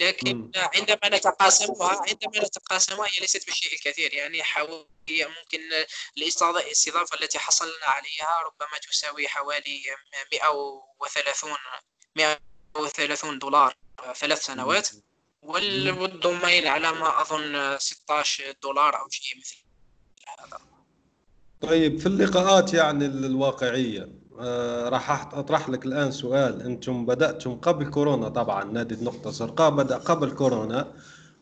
لكن عندما نتقاسمها عندما نتقاسمها هي ليست بالشيء الكثير يعني حوالي ممكن الاستضافة التي حصلنا عليها ربما تساوي حوالي 130 130 دولار ثلاث سنوات. والدومين على ما أظن 16 دولار أو شيء مثل هذا. طيب في اللقاءات يعني الواقعية آه، راح أطرح لك الآن سؤال. أنتم بدأتم قبل كورونا طبعا نادي النقطة الزرقاء بدأ قبل كورونا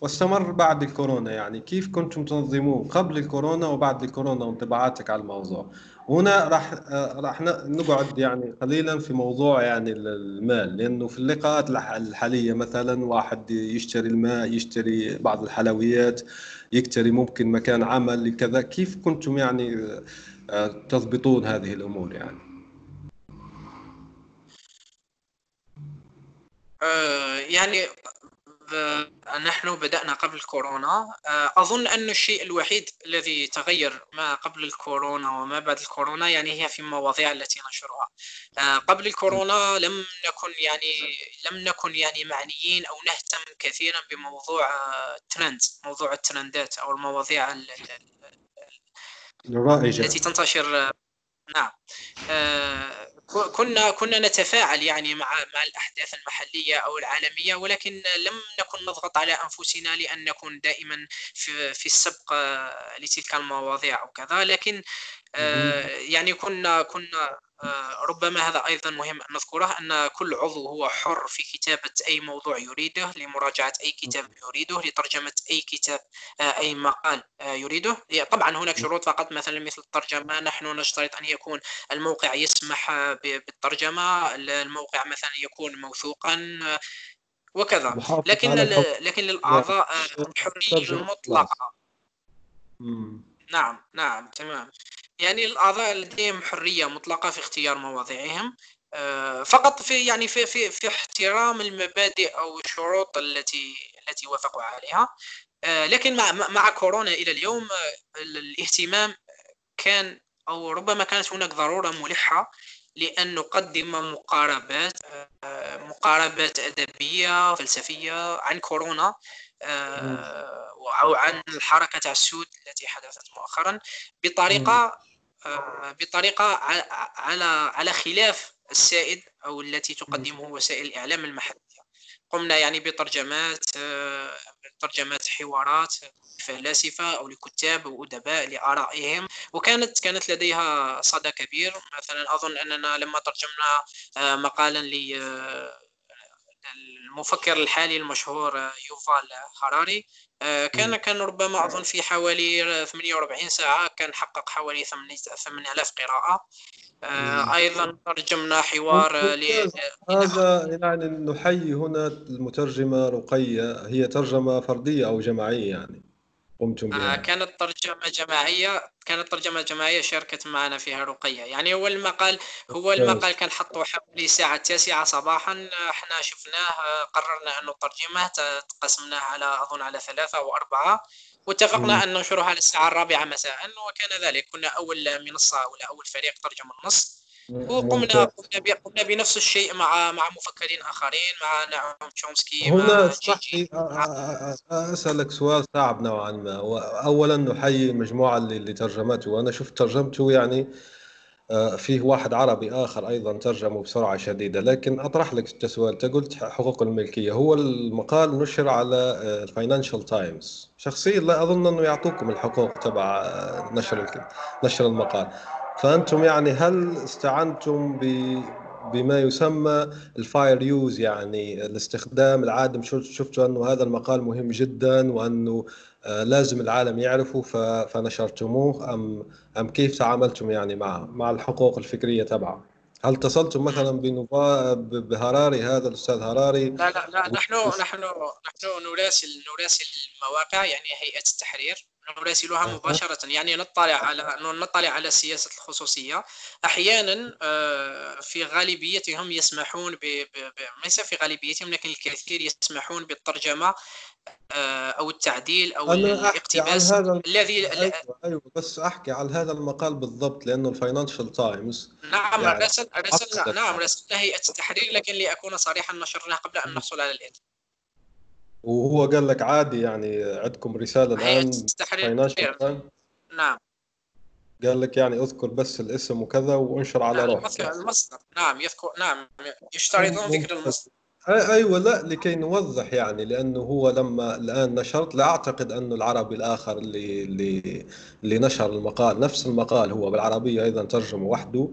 واستمر بعد الكورونا. يعني كيف كنتم تنظمون قبل الكورونا وبعد الكورونا وانطباعاتك على الموضوع؟ هنا راح آه، راح نقعد يعني قليلا في موضوع يعني المال لأنه في اللقاءات الحالية مثلا واحد يشتري الماء يشتري بعض الحلويات يشتري ممكن مكان عمل كذا. كيف كنتم يعني آه، تضبطون هذه الأمور يعني؟ يعني نحن بدأنا قبل كورونا آه، أظن أن الشيء الوحيد الذي تغير ما قبل الكورونا وما بعد الكورونا يعني هي في المواضيع التي نشرها. آه، قبل الكورونا لم نكن يعني لم نكن يعني معنيين أو نهتم كثيرا بموضوع الترند موضوع الترندات أو المواضيع التي تنتشر نعم. كنا كنا نتفاعل يعني مع مع الأحداث المحلية أو العالمية ولكن لم نكن نضغط على أنفسنا لأن نكون دائما في في السبق لتلك المواضيع أو كذا. لكن آه، يعني كنا كنا آه، ربما هذا أيضا مهم أن نذكره أن كل عضو هو حر في كتابة أي موضوع يريده لمراجعة أي كتاب يريده لترجمة أي كتاب آه، أي مقال يريده. طبعا هناك شروط فقط مثلا مثل الترجمة نحن نشترط أن يكون الموقع يسمح بالترجمة الموقع مثلا يكون موثوقا وكذا. لكن لكن للأعضاء الحرية المطلقة. نعم نعم تمام. يعني الأعضاء لديهم حرية مطلقة في اختيار مواضيعهم. آه، فقط في يعني في في في احترام المبادئ أو الشروط التي التي وافقوا عليها. لكن مع مع كورونا إلى اليوم الاهتمام كان أو ربما كانت هناك ضرورة ملحة لأن نقدم مقاربات مقاربات أدبية فلسفية عن كورونا أو عن الحركة تاع السود التي حدثت مؤخرا بطريقة بطريقة على على خلاف السائد أو التي تقدمه وسائل الإعلام المحلية. قمنا يعني بترجمات ترجمات حوارات فلاسفة أو لكتاب وأدباء لآرائهم. وكانت كانت لديها صدى كبير. مثلا أظن أننا لما ترجمنا آه، مقالا ل آه، المفكر الحالي المشهور آه، يوفال هاراري كان كان ربما أظن في حوالي 48 ساعة كان حقق حوالي 8000 قراءة. أيضا ترجمنا حوار هذا يعني نحيي هنا المترجمة رقية هي ترجمة فردية أو جماعية يعني. قمتم بها. آه كانت ترجمة جماعية كانت ترجمة جماعية شاركت معنا فيها رقية. يعني هو المقال هو المقال كان حطه حوالي الساعة التاسعة صباحا. إحنا شفناه قررنا أن نترجمه قسمناه على أظن على ثلاثة أو أربعة واتفقنا أن ننشره على الساعة الرابعة مساء. وكان ذلك كنا أول منصة ولا أول فريق ترجم النص. وقمنا قمنا قمنا بنفس الشيء مع مع مفكرين آخرين مع نعم تشومسكي هنا أسألك سؤال صعب نوعا ما. اولا نحيي المجموعه اللي, اللي ترجمته وأنا شفت ترجمته يعني فيه واحد عربي آخر أيضا ترجمه بسرعة شديدة لكن أطرح لك السؤال أنت قلت حقوق الملكية. هو المقال نشر على ال Financial Times شخصيا لا أظن أنه يعطوكم الحقوق تبع نشر نشر المقال. فأنتم يعني هل استعنتم بما يسمى ال fair use يعني الاستخدام العادل شفتوا أنه هذا المقال مهم جدا وأنه آه، لازم العالم يعرفه فنشرتموه ام أم كيف تعاملتم يعني مع مع الحقوق الفكرية تبعه؟ هل اتصلتم مثلا بهراري هذا الأستاذ هراري؟ لا لا لا نحن نحن نحن نراسل نراسل المواقع يعني هيئة التحرير نراسلها مباشرة. يعني نطلع على نطلع على سياسة الخصوصية. أحيانا آه، في غالبيتهم يسمحون ب... ليس في غالبيتهم لكن الكثير يسمحون بالترجمة آه، أو التعديل أو الاقتباس هذا الذي أيوة, أيوه بس أحكي على هذا المقال بالضبط لأنه ال Financial Times نعم يعني رسل رسلنا نعم رسلنا هيئه التحرير لكن لأكون صريحا نشرناه قبل أن نحصل على الاذن وهو قال لك عادي يعني عندكم رسالة الآن Financial نعم. قال لك يعني اذكر بس الاسم وكذا وانشر على نعم روحك. المصدر نعم يذكر نعم يشترطون ذكر المصدر أيوه لا لكي نوضح يعني لأنه هو لما الآن نشرت لا أعتقد انه العربي الآخر اللي اللي اللي نشر المقال نفس المقال هو بالعربية أيضا ترجمة وحده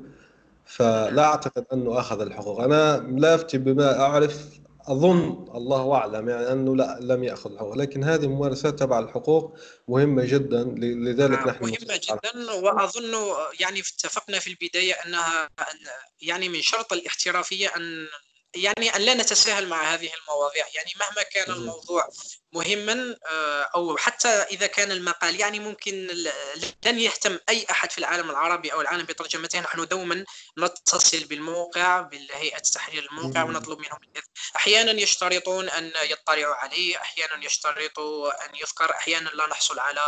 فلا أعتقد أنه أخذ الحقوق. أنا ملافتي بما أعرف أظن الله أعلم يعني أنه لا لم يأخذ الحقوق. لكن هذه ممارسات تبع الحقوق مهمة جدا لذلك نحن مهمة جدا وأظن يعني اتفقنا في البداية أنها يعني من شرط الاحترافية أن يعني أن لا نتساهل مع هذه المواضيع. يعني مهما كان الموضوع مهما آه، أو حتى إذا كان المقال يعني ممكن لن يهتم أي أحد في العالم العربي أو العالم بترجمته نحن دوما نتصل بالموقع بالهيئة تحرير الموقع ونطلب منهم أحيانا يشترطون أن يطلعوا عليه أحيانا يشترطوا أن يذكر أحيانا لا نحصل على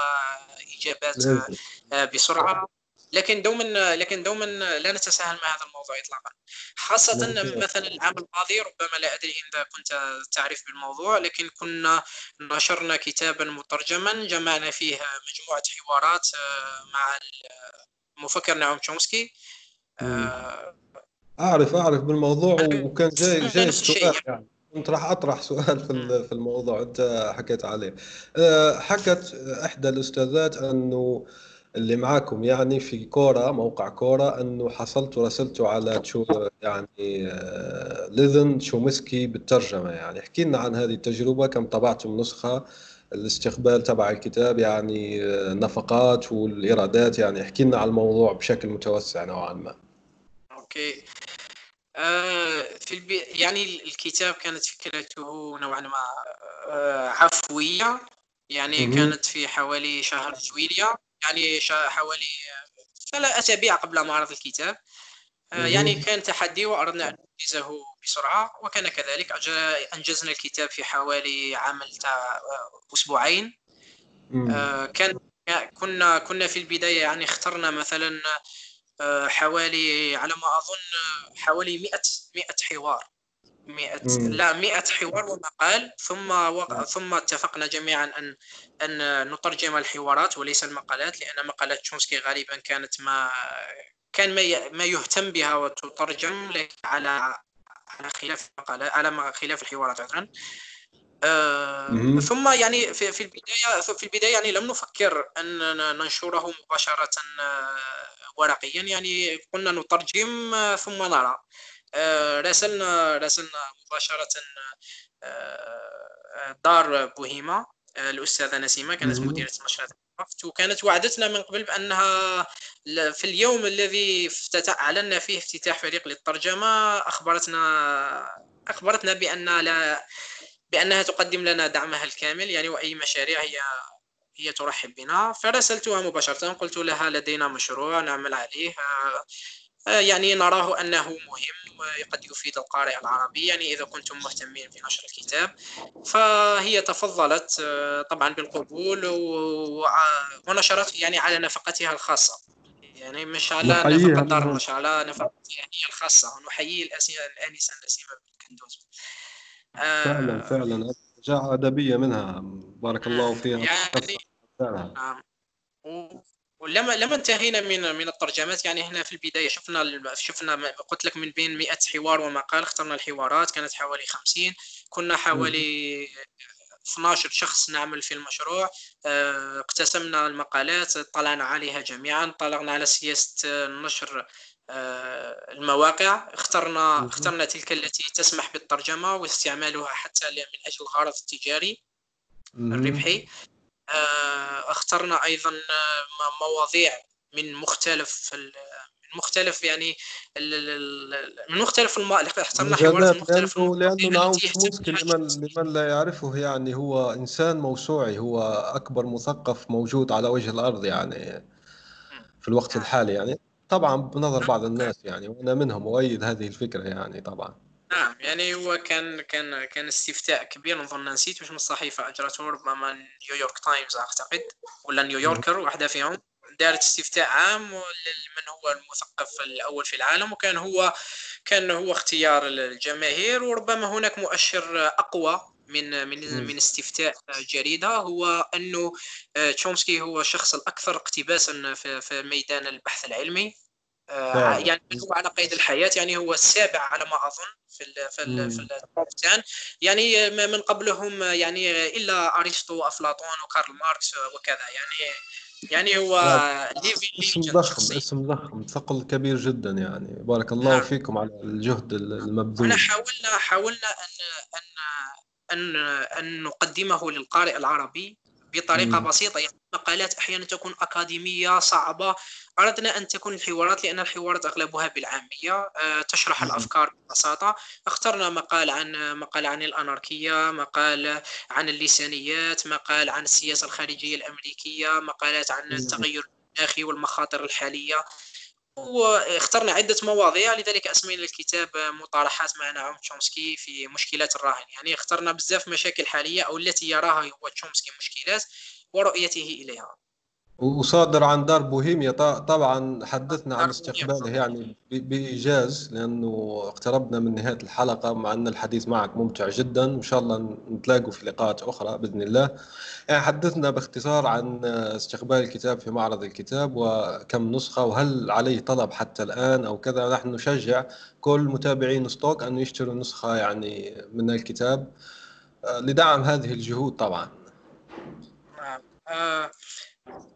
إجابات آه، بسرعة. لكن دوما لكن دوما لا نتساهل مع هذا الموضوع اطلاقا. خاصة مثلا العام الماضي ربما لا أدري إذا كنت تعرف بالموضوع لكن كنا نشرنا كتابا مترجما جمعنا فيه مجموعة حوارات آه، مع المفكر نعوم تشومسكي. آه، أعرف أعرف بالموضوع وكان جاي جاي سؤال. يعني كنت راح أطرح سؤال في في الموضوع أنت حكيت عليه. آه، حكت إحدى الأستاذات أنه اللي معاكم يعني في Quora موقع Quora أنه حصلت ورسلته على شو يعني آه، ليذن شومسكي بالترجمة يعني. احكي لنا عن هذه التجربة كم طبعتم نسخة الاستقبال تبع الكتاب يعني النفقات آه، والإيرادات يعني. احكي لنا عن الموضوع بشكل متوسع نوعا ما. okay. آه في البي... يعني الكتاب كانت فكرته نوعا ما آه عفوية. يعني كانت في حوالي شهر جويليا يعني حوالي ثلاث أسابيع قبل معرض الكتاب. آه، يعني كان تحدي وأردنا أن ننجزه بسرعة وكان كذلك أنجزنا الكتاب في حوالي عمل تاع أسبوعين. كان كنا كنا في البداية يعني اخترنا مثلا حوالي على ما أظن حوالي 100 100 حوار. 100 لا 100 حوار ومقال ثم وق... ثم اتفقنا جميعا أن أن نترجم الحوارات وليس المقالات لأن مقالات تشومسكي غالبا كانت ما كان ما ي... ما يهتم بها وتترجم على على خلاف المقالات على خلاف الحوارات عذرا آه ثم يعني في, في البداية في البداية يعني لم نفكر ان ننشره مباشرة آه، ورقيا. يعني قلنا نترجم آه، ثم نرى. راسلنا راسلنا مباشرة آه، دار بوهيما. الأستاذة نسيمة كانت مديرة نشرات وكانت وعدتنا من قبل بأنها في اليوم الذي أعلنا فيه افتتاح فريق للترجمة اخبرتنا أخبرتنا بأن لا بأنها تقدم لنا دعمها الكامل يعني وأي مشاريع هي هي ترحب بنا. فرسلتها مباشرة قلت لها لدينا مشروع نعمل عليه. آه، يعني نراه أنه مهم. وقد يفيد القارئ العربي يعني إذا كنتم مهتمين بنشر الكتاب. فهي تفضلت آه، طبعا بالقبول ونشرته يعني على نفقتها الخاصة. يعني مش على نفقة دار النشر على نفقتها هي الخاصة. ونحيي الآنسة النسيمة بالكندوز آه، فعلا فعلا. جاء أدبية منها. بارك الله فيها. يعني نعم ولما لما انتهينا من من الترجمات يعني هنا في البداية شفنا شفنا قلت لك من بين 100 حوار ومقال اخترنا الحوارات كانت حوالي 50 كنا حوالي 12 شخص نعمل في المشروع. آه، اقتسمنا المقالات طلعنا عليها جميعا طلعنا على سياسة نشر آه، المواقع. اخترنا اخترنا تلك التي تسمح بالترجمة واستعمالها حتى من أجل الغرض التجاري الربحي. آه، اخترنا أيضا آه، مواضيع من مختلف من مختلف يعني من مختلف الم... اخترنا حوارات مختلفة لأنه, لأنه نعم ممكن لمن, لمن لا يعرفه يعني هو إنسان موسوعي هو أكبر مثقف موجود على وجه الأرض يعني في الوقت نعم. الحالي يعني. طبعا بنظر بعض الناس يعني وأنا منهم أؤيد هذه الفكرة يعني طبعا. نعم يعني هو كان كان كان استفتاء كبير نظن نسيت واش من الصحيفة أجرته ربما New York Times أعتقد ولا New Yorker واحدة فيهم دارت استفتاء عام لمن هو المثقف الأول في العالم وكان هو كان هو اختيار الجماهير وربما هناك مؤشر أقوى من من من استفتاء جريدة هو أنه آه، تشومسكي هو الشخص الأكثر اقتباسا في ميدان البحث العلمي آه، يعني هو على قيد الحياة يعني هو السابع على ما أظن في ال في ال في ال top يعني من قبلهم يعني إلا أرسطو وأفلاطون وكارل ماركس وكذا. يعني يعني هو اسم ضخم اسم ضخم ثقل كبير جدا يعني. بارك الله نعم. فيكم على الجهد المبذول. إحنا حاولنا حاولنا ان ان ان أن نقدمه للقارئ العربي. بطريقة مم. بسيطة. يعني مقالات أحيانا تكون أكاديمية صعبة. أردنا أن تكون الحوارات لأن الحوارات أغلبها بالعامية. آه، تشرح مم. الأفكار ببساطة. اخترنا مقال عن مقال عن الأناركية مقال عن اللسانيات مقال عن السياسة الخارجية الأمريكية مقالات عن التغير المناخي والمخاطر الحالية. واخترنا عدة مواضيع لذلك أسمينا الكتاب مطارحات مع نعوم تشومسكي في مشكلات الراهن. يعني اخترنا بزاف مشاكل حالية أو التي يراها هو تشومسكي مشكلات ورؤيته إليها. وصادر عن دار بوهيميا طبعا حدثنا عن استقباله يعني بإيجاز لأنه اقتربنا من نهاية الحلقة مع أن الحديث معك ممتع جدا إن شاء الله نتلاقوا في لقاءات أخرى بإذن الله. يعني حدثنا باختصار عن استقبال الكتاب في معرض الكتاب وكم نسخة وهل عليه طلب حتى الآن أو كذا. نحن نشجع كل متابعين ستوك أن يشتروا نسخة يعني من الكتاب آه، لدعم هذه الجهود طبعا. نعم. آه،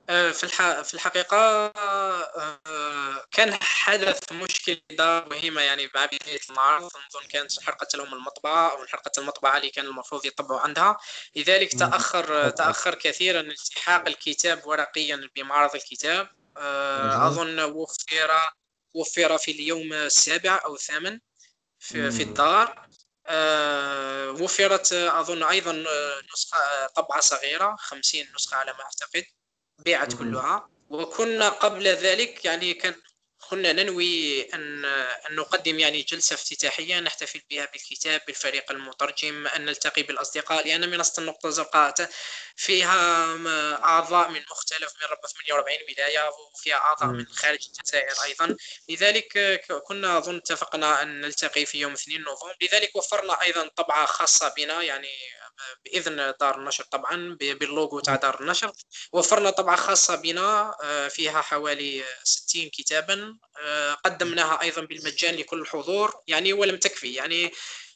في الح... في الحقيقة آه، كان حدث مشكلة مهمة يعني مع بداية المعرض. نظن كانت حرقة لهم المطبعة أو حرقة المطبعة اللي كان المفروض يطبعوا عندها. لذلك تأخر تأخر كثيرا التحاق الكتاب ورقيا بمعرض الكتاب. آه، أظن وفر وفر في اليوم السابع أو الثامن في, في الدار. وفرت أظن أيضا نسخة طبعة صغيرة 50 نسخة على ما أعتقد. بيعت كلها. وكنا قبل ذلك يعني كان كنا ننوي أن أن نقدم يعني جلسة افتتاحية نحتفل بها بالكتاب بالفريق المترجم أن نلتقي بالأصدقاء لأن منصة النقطة الزرقاء فيها أعضاء من مختلف من ربع 48 ولاية وفيها أعضاء من خارج الجزائر أيضا. لذلك كنا أظن اتفقنا أن نلتقي في يوم 2 نوفمبر. لذلك وفرنا أيضا طبعة خاصة بنا يعني بإذن دار النشر طبعا باللوغو تاع دار النشر. وفرنا طبعه خاصة بنا آه، فيها حوالي 60 كتابا آه، قدمناها أيضا بالمجان لكل الحضور يعني ولم تكفي. يعني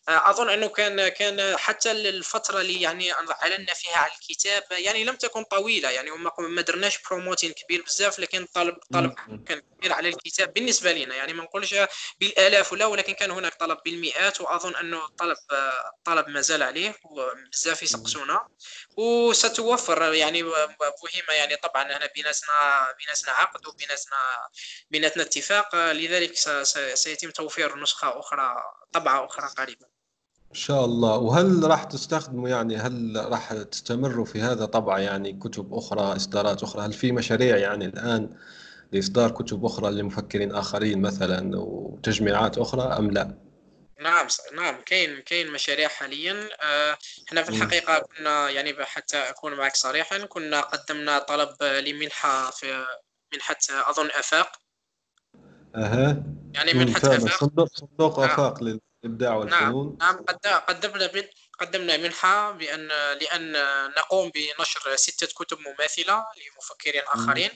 أظن أنه كان كان حتى الفترة اللي يعني أعلنا فيها على الكتاب يعني لم تكن طويلة يعني ما درناش بروموتين كبير بزاف لكن طلب طلب كان كبير على الكتاب بالنسبة لنا. يعني ما نقولش بالآلاف ولا ولكن كان هناك طلب بالمئات وأظن أنه الطلب طلب ما زال عليه وبزاف يسقسونا. وستوفر يعني مهمه يعني طبعا أنا بيناتنا بيناتنا عقد وبيناتنا بيناتنا اتفاق. لذلك سيتم توفير نسخة أخرى طبعة أخرى قريبا إن شاء الله. وهل راح تستخدموا يعني هل راح تستمروا في هذا؟ طبعا يعني كتب أخرى إصدارات أخرى. هل في مشاريع يعني الآن لإصدار كتب أخرى لمفكرين آخرين مثلا وتجميعات أخرى أم لا؟ نعم نعم. كاين كاين مشاريع حاليا. آه، إحنا في الحقيقة كنا يعني حتى أكون معك صريحا كنا قدمنا طلب لمنحة في منحة أظن أفاق. أها. يعني منحة أفاق. صندوق صندوق نعم. أفاق الإبداع نعم، والفنون. نعم نعم قدمنا قدمنا منحة بأن لأن نقوم بنشر ستة كتب مماثلة لمفكرين آخرين.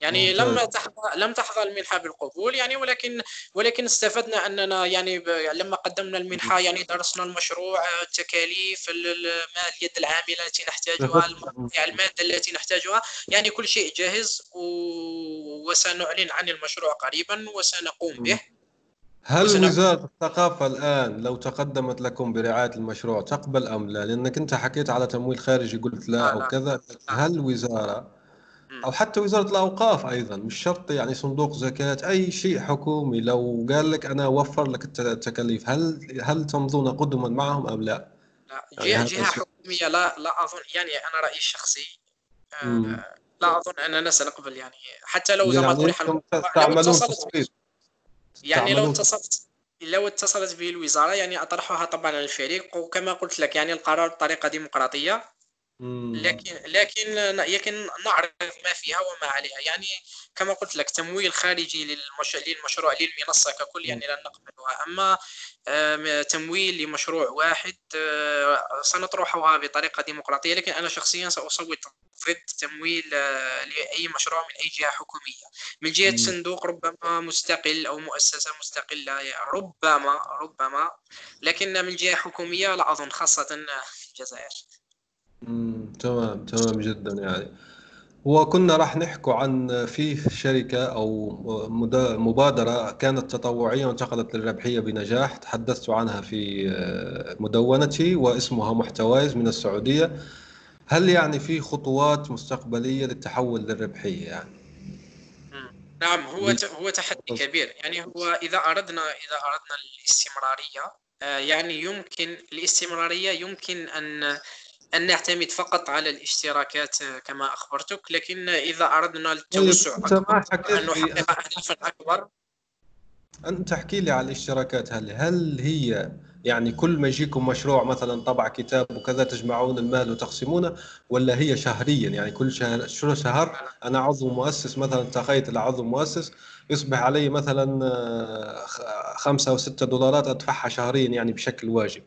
يعني لم تحظى لم تحظى المنحة بالقبول يعني ولكن ولكن استفدنا أننا يعني لما قدمنا المنحة يعني درسنا المشروع التكاليف اليد العاملة التي نحتاجها المادة التي نحتاجها. يعني كل شيء جاهز وسنعلن عن المشروع قريبا وسنقوم به. هل وزارة الثقافة الآن لو تقدمت لكم برعاية المشروع تقبل أم لا؟ لأنك أنت حكيت على تمويل خارجي قلت لا, أو كذا هل وزارة أو حتى وزارة الأوقاف أيضا مش شرط يعني صندوق زكاة أي شيء حكومي لو قال لك أنا أوفر لك التكاليف هل هل تمضون قدما معهم أم لا؟ لا يعني جهة, جهة حكومية لا لا أظن يعني أنا رأيي الشخصي آه لا أظن أننا سنقبل يعني حتى لو زي ما يعني تعملون يعني لو اتصلت لو اتصلت به الوزاره يعني أطرحها طبعا على الفريق وكما قلت لك يعني القرار بطريقة ديمقراطية. لكن لكن لكن نعرف ما فيها وما عليها. يعني كما قلت لك تمويل خارجي للمش... للمشروع للمنصة ككل يعني لن نقبلها. أما تمويل لمشروع واحد آه، سنطرحها بطريقة ديمقراطية. لكن أنا شخصيا سأصوت ضد تمويل آه، لأي مشروع من أي جهة حكومية. من جهة صندوق ربما مستقل أو مؤسسة مستقلة ربما ربما. لكن من جهة حكومية لا أظن خاصة في الجزائر. تمام تمام جدا يعني. وكنا راح نحكوا عن فيه شركة أو مبادرة كانت تطوعية وانتقلت للربحية بنجاح. تحدثت عنها في آه، مدونتي واسمها محتوايز من السعودية. هل يعني في خطوات مستقبلية للتحول للربحية يعني؟ نعم هو هو تحدي كبير. يعني هو إذا أردنا إذا أردنا الاستمرارية آه، يعني يمكن الاستمرارية يمكن أن أن نعتمد فقط على الاشتراكات كما أخبرتك لكن إذا أردنا طيب، التوسع أكبر أن نحقق أهدافا أكبر. أنت تحكي لي على الاشتراكات هل هل هي يعني كل ما يجيكم مشروع مثلا طبع كتاب وكذا تجمعون المال وتقسمونه ولا هي شهريا؟ يعني كل شهر شهر؟ أنا عضو مؤسس مثلا تخيل عضو مؤسس يصبح علي مثلا آه، خمسة أو ستة دولارات أدفعها شهريا يعني بشكل واجب.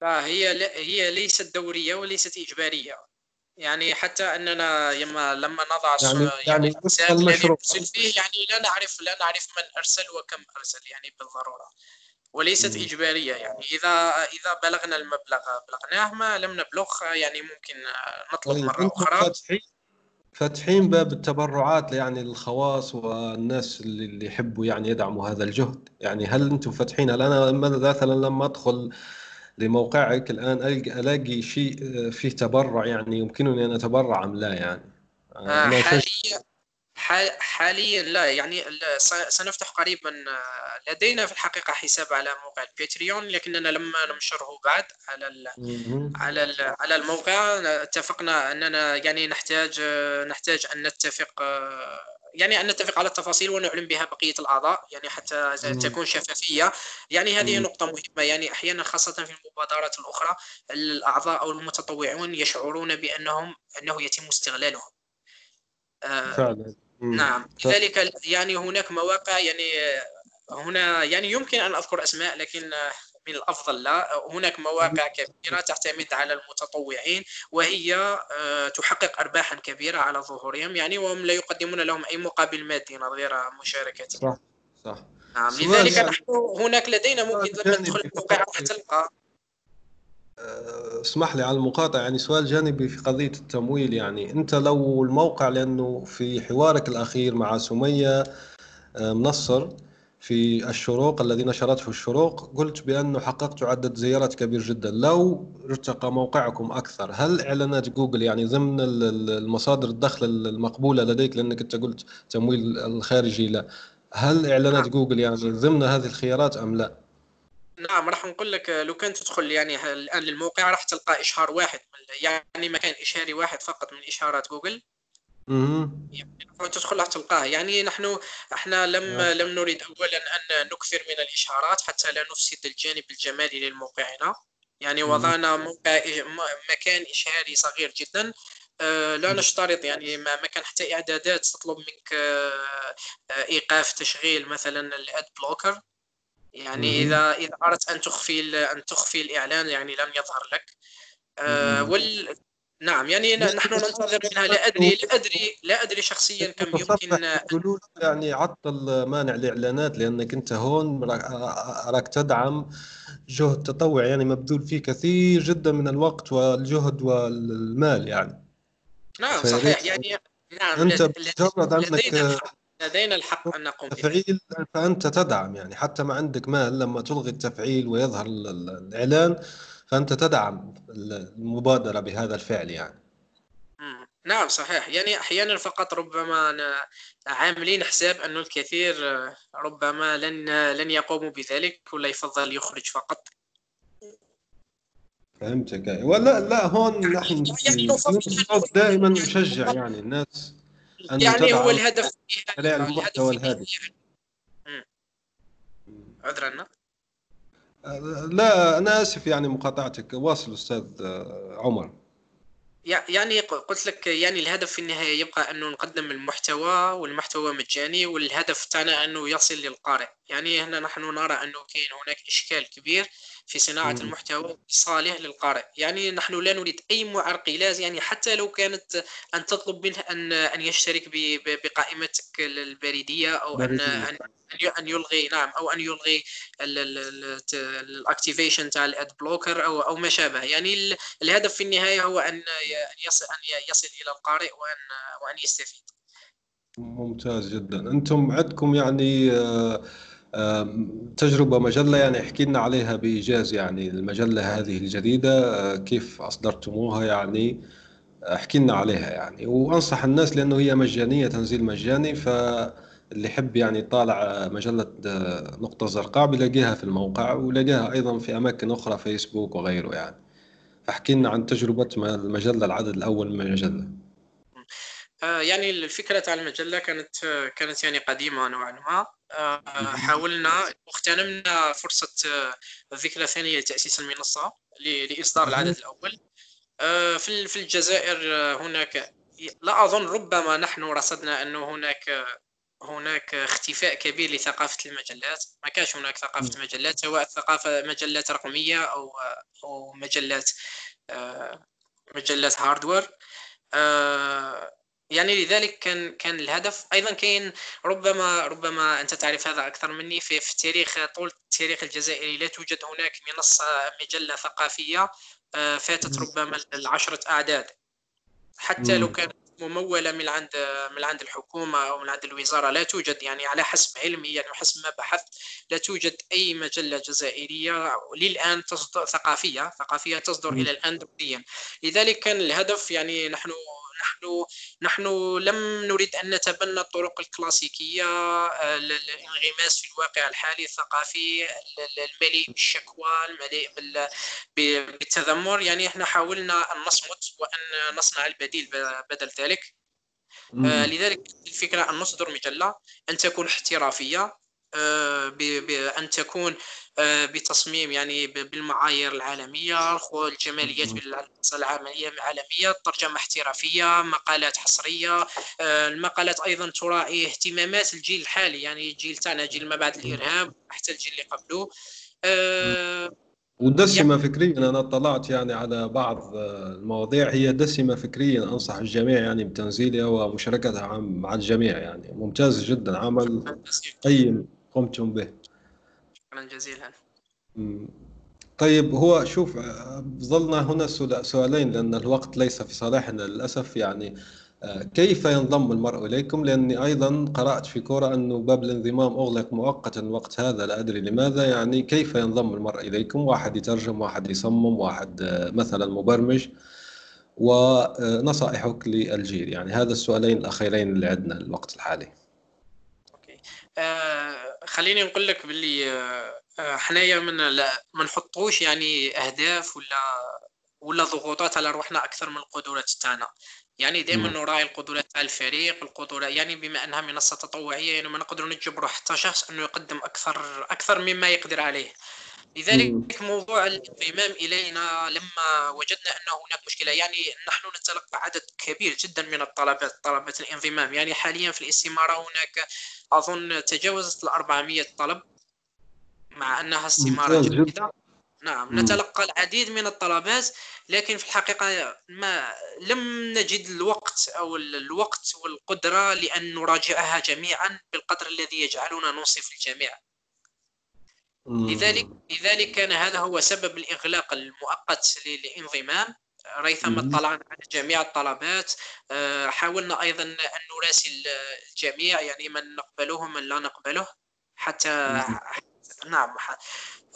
فهي هي ليست دورية وليست إجبارية. يعني حتى أننا لما لما نضع يعني يعني المشروع. فيه يعني لا نعرف لا نعرف من أرسل وكم أرسل يعني بالضرورة. وليست م. إجبارية يعني اذا إذا بلغنا المبلغ بلغناه ما لم نبلغ يعني ممكن نطلب طيب مرة أخرى. فاتحين فاتحين باب التبرعات يعني للخواص والناس اللي يحبوا يعني يدعموا هذا الجهد. يعني هل أنتم فاتحين هل أنا مثلا لما أدخل لموقعك الآن ألاقي شيء آه، فيه تبرع يعني يمكنني أن أتبرع أم لا يعني؟ آه حاليا حاليا لا يعني سنفتح قريبا آه، لدينا في الحقيقة حساب على موقع الباتريون لكننا لما ننشره بعد على ال على ال على الموقع. اتفقنا أننا يعني نحتاج آه، نحتاج أن نتفق يعني أن نتفق على التفاصيل ونعلن بها بقية الأعضاء يعني حتى تكون شفافية. يعني هذه نقطة مهمة. يعني أحيانا خاصة في المبادرات الأخرى الأعضاء أو المتطوعون يشعرون بأنهم أنه يتم استغلالهم. آه، فعلا. نعم. لذلك يعني هناك مواقع يعني هنا يعني يمكن أن أذكر أسماء لكن من الأفضل. لا هناك مواقع كبيرة تعتمد على المتطوعين وهي آه، تحقق ارباحا كبيرة على ظهورهم يعني وهم لا يقدمون لهم أي مقابل مادي غير مشاركتهم. صح صح. نعم لذلك نحن هناك لدينا ممكن لما تدخل الموقع تلقى آه، اسمح لي على المقاطعة يعني سؤال جانبي في قضية التمويل يعني أنت لو الموقع لأنه في حوارك الأخير مع سمية آه، منصر في الشروق الذي نشرته الشروق قلت بأنه حققت عدد زيارات كبير جدا لو ارتقى موقعكم أكثر هل إعلانات جوجل يعني ضمن المصادر الدخل المقبولة لديك لأنك أنت قلت تمويل الخارجي لا هل إعلانات نعم. جوجل يعني ضمن هذه الخيارات أم لا؟ نعم راح نقول لك لو كان تدخل يعني الآن للموقع راح تلقى إشهار واحد يعني مكان إشهاري واحد فقط من إشهارات جوجل يعني تدخل راح تلقاه. يعني نحن إحنا لم نعم. لم نريد اولا أن نكثر من الاشهارات حتى لا نفسد الجانب الجمالي لموقعنا يعني وضعنا موقع مكان اشهاري صغير جدا. آه، لا نشترط يعني ما كان حتى إعدادات تطلب منك آه، إيقاف تشغيل مثلا الأد بلوكر. يعني إذا إذا أردت أن تخفي أن تخفي الإعلان يعني لم يظهر لك. آه، وال نعم يعني نحن ننتظر منها. لا أدري لا أدري لا أدري شخصيا كم يمكن يقولون يعني عطل مانع الإعلانات لأنك أنت هون راك تدعم جهد تطوع يعني مبذول فيه كثير جدا من الوقت والجهد والمال يعني. نعم صحيح. يعني نعم أنت مجرد انك لدينا الحق أن نقوم تفعيل فأنت تدعم يعني. حتى ما عندك مال لما تلغي التفعيل ويظهر الإعلان فأنت تدعم المبادرة بهذا الفعل يعني. نعم صحيح. يعني أحيانا فقط ربما عاملين حساب أن الكثير ربما لن لن يقوموا بذلك ولا يفضل يخرج فقط. فهمتك. ولا لا هون نحن يعني دائما نشجع يعني الناس أن يعني هو الهدف المحتوى الهادف. عذرا. لا أنا آسف يعني مقاطعتك. واصل أستاذ عمر. يعني قلت لك يعني الهدف في النهاية يبقى أنه نقدم المحتوى والمحتوى مجاني والهدف تاعنا أنه يصل للقارئ. يعني هنا نحن نرى أنه كاين هناك إشكال كبير في صناعة م. المحتوى صالح للقارئ. يعني نحن لا نريد أي معرقلات يعني حتى لو كانت أن تطلب منه أن أن يشترك بقائمتك البريدية أو أن أن يلغي نعم أو أن يلغي ال activation تاع ال ad blocker أو أو ما شابه. يعني الهدف في النهاية هو أن يصل أن يصل إلى القارئ وأن وأن يستفيد. ممتاز جدا. أنتم عندكم يعني آه تجربة مجلة يعني احكي لنا عليها بإيجاز يعني المجلة هذه الجديدة آه، كيف أصدرتموها يعني احكي لنا عليها يعني. وأنصح الناس لأنه هي مجانية تنزيل مجاني فاللي يحب يعني يطالع مجلة آه، نقطة زرقاء بيلاقيها في الموقع ويلاقيها أيضا في أماكن أخرى فيسبوك وغيره يعني. فاحكي لنا عن تجربة المجلة العدد الأول من المجلة. يعني الفكرة تاع المجلة كانت كانت يعني قديمة نوعا ما. آه، حاولنا واغتنمنا فرصة آه، الذكرى الثانية لتأسيس المنصة لإصدار العدد الأول. في في الجزائر هناك لا أظن ربما نحن رصدنا أنه هناك هناك اختفاء كبير لثقافة المجلات. ما كانش هناك ثقافة مجلات سواء ثقافة مجلات رقمية أو أو مجلات مجلات هاردوير يعني لذلك كان كان الهدف. أيضا كاين ربما ربما أنت تعرف هذا أكثر مني في, في التاريخ طول التاريخ الجزائري لا توجد هناك منصة مجلة ثقافية آه، فاتت ربما العشره أعداد. حتى لو كانت ممولة من عند من عند الحكومة أو من عند الوزارة لا توجد. يعني على حسب علمي يعني وحسب ما بحثت لا توجد أي مجلة جزائرية للآن تصدر ثقافية ثقافية تصدر إلى الآن دوليا لذلك كان الهدف يعني نحن نحن نحن لم نريد أن نتبنى الطرق الكلاسيكية آه، الانغماس في الواقع الحالي الثقافي المليء بالشكوى المليء بالتذمر. يعني إحنا حاولنا أن نصمت وأن نصنع البديل بدل ذلك. آه لذلك الفكرة أن نصدر مجلة أن تكون احترافية آه بان تكون آه بتصميم يعني بالمعايير العالمية الجماليات العالميه العالمية ترجمة احترافية مقالات حصرية آه المقالات أيضا تراعي اهتمامات الجيل الحالي يعني الجيل تاعنا جيل ما بعد الإرهاب حتى الجيل اللي قبله. ودسمة فكريا أنا اطلعت يعني على بعض المواضيع هي دسمة فكريا أنصح الجميع يعني بتنزيلها ومشاركتها مع الجميع يعني. ممتاز جدا عمل قيم. قمتم به. شكرا جزيلا. طيب هو شوف ظلنا هنا سؤالين لأن الوقت ليس في صالحنا للأسف يعني كيف ينضم المرء إليكم؟ لأني أيضا قرأت في كورة أنه باب الانضمام أغلق مؤقتا وقت هذا لا أدري لماذا. يعني كيف ينضم المرء إليكم؟ واحد يترجم واحد يصمم واحد مثلا مبرمج. ونصائحك للجيل يعني هذا السؤالين الأخيرين اللي عندنا الوقت الحالي. أوكي. آه خليني نقول لك باللي آه حنايا من لا ما نحطوش يعني أهداف ولا ولا ضغوطات على روحنا أكثر من القدرات تاعنا. يعني دائما نراعي القدرات تاع الفريق القدرات يعني بما أنها منصة تطوعية يعني ما نقدر نجبروا حتى شخص إنه يقدم أكثر أكثر مما يقدر عليه. لذلك موضوع الانضمام إلينا لما وجدنا أن هناك مشكلة يعني نحن نتلقى عدد كبير جدا من الطلبات طلبه الانضمام. يعني حاليا في الاستمارة هناك أظن تجاوزت ال 400 طلب مع أنها استمارة جديده نعم نتلقى العديد من الطلبات لكن في الحقيقة ما لم نجد الوقت أو الوقت والقدرة لأن نراجعها جميعا بالقدر الذي يجعلنا ننصف الجميع لذلك لذلك كان هذا هو سبب الإغلاق المؤقت للانضمام. ريثما اطلعنا على جميع الطلبات آه، حاولنا أيضا أن نراسل الجميع يعني من نقبله ومن لا نقبله حتى نعم.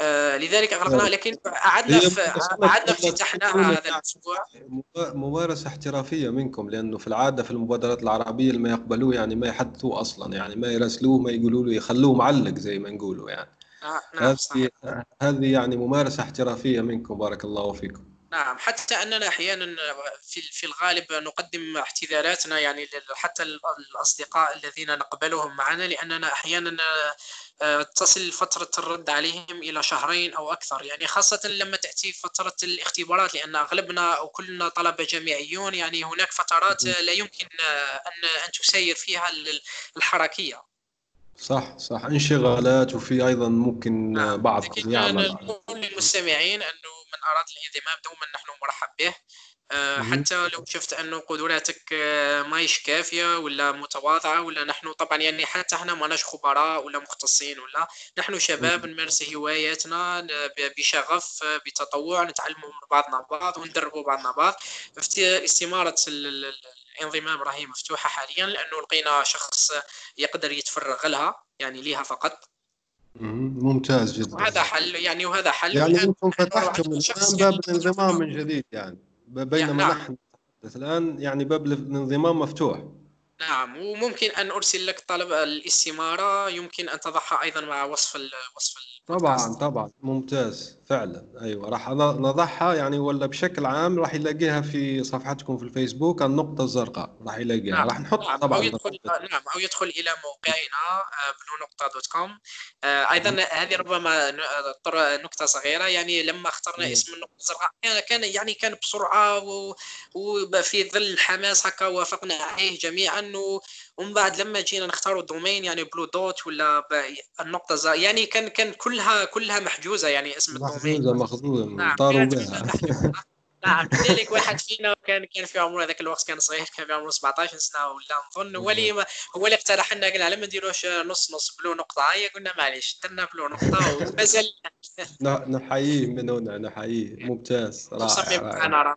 آه، لذلك اغلقناها لكن أعدنا أعدنا افتتحناها هذا الأسبوع. ممارسة احترافية منكم لأنه في العادة في المبادرات العربية اللي ما يقبلوه يعني ما يحدثوه أصلا يعني ما يراسلوه ما يقولوا له يخلوه معلق زي ما نقولوا يعني. آه نعم هذه يعني ممارسة احترافية منكم. بارك الله فيكم. نعم حتى أننا أحيانا في في الغالب نقدم اعتذاراتنا يعني حتى الأصدقاء الذين نقبلهم معنا لأننا أحيانا آه، تصل فترة الرد عليهم إلى شهرين أو أكثر. يعني خاصة لما تأتي فترة الاختبارات لأن أغلبنا أو كلنا طلبة جامعيون يعني هناك فترات لا يمكن أن أن تسير فيها الحركية. صح صح. انشغالات وفي أيضا ممكن نعم. بعض يعمل. نقول للمستمعين أنه من أراد الانضمام دوما نحن مرحب به. آه، حتى لو شفت انه قدراتك آه، ماهيش كافية ولا متواضعة ولا نحن طبعا يعني حتى إحنا ماناش خبراء ولا مختصين ولا نحن شباب نمارس هواياتنا بشغف آه، بتطوع نتعلموا من بعضنا بعض وندربوا بعضنا بعض. استمارة الانضمام راهي مفتوحة حاليا لأنه لقينا شخص يقدر يتفرغ لها يعني ليها فقط. ممتاز جدا. وهذا حل يعني وهذا حل. يعني أنتم فتحتم الآن باب الانضمام من جديد يعني. بينما يعني نحن الآن يعني باب الانضمام مفتوح. نعم وممكن أن أرسل لك طلب الاستمارة يمكن أن تضعها أيضا مع وصف وصف طبعا طبعا. ممتاز. فعلا. أيوه. راح نضعها يعني ولا بشكل عام راح يلاقيها في صفحتكم في الفيسبوك النقطة الزرقاء. راح يلاقيها. نعم. راح نحط نعم. طبعا أو يدخل نعم. أو يدخل إلى موقعنا blue نقطة dot com. أيضا هذه ربما نقطة صغيرة. يعني لما اخترنا اسم النقطة الزرقاء كان يعني كان بسرعة وفي ظل الحماس هكا وافقنا عليه جميعا ومن بعد لما جينا نختاروا ال domain يعني blue dot ولا النقطة زا يعني كان كان كلها كلها محجوزة يعني اسم ال domain. محجوزة مخزوزة نعم نعم لذلك واحد فينا كان كان في عمره ذاك الوقت كان صغير كان في عمره 17 سنة ولا نظن. هو اللي هو اللي اقترح لنا قال لما نديروش نص نص بلو نقطة. هيا قلنا معليش درنا بلو نقطة ومازال. نحييه من هنا نحييه. ممتاز رائع.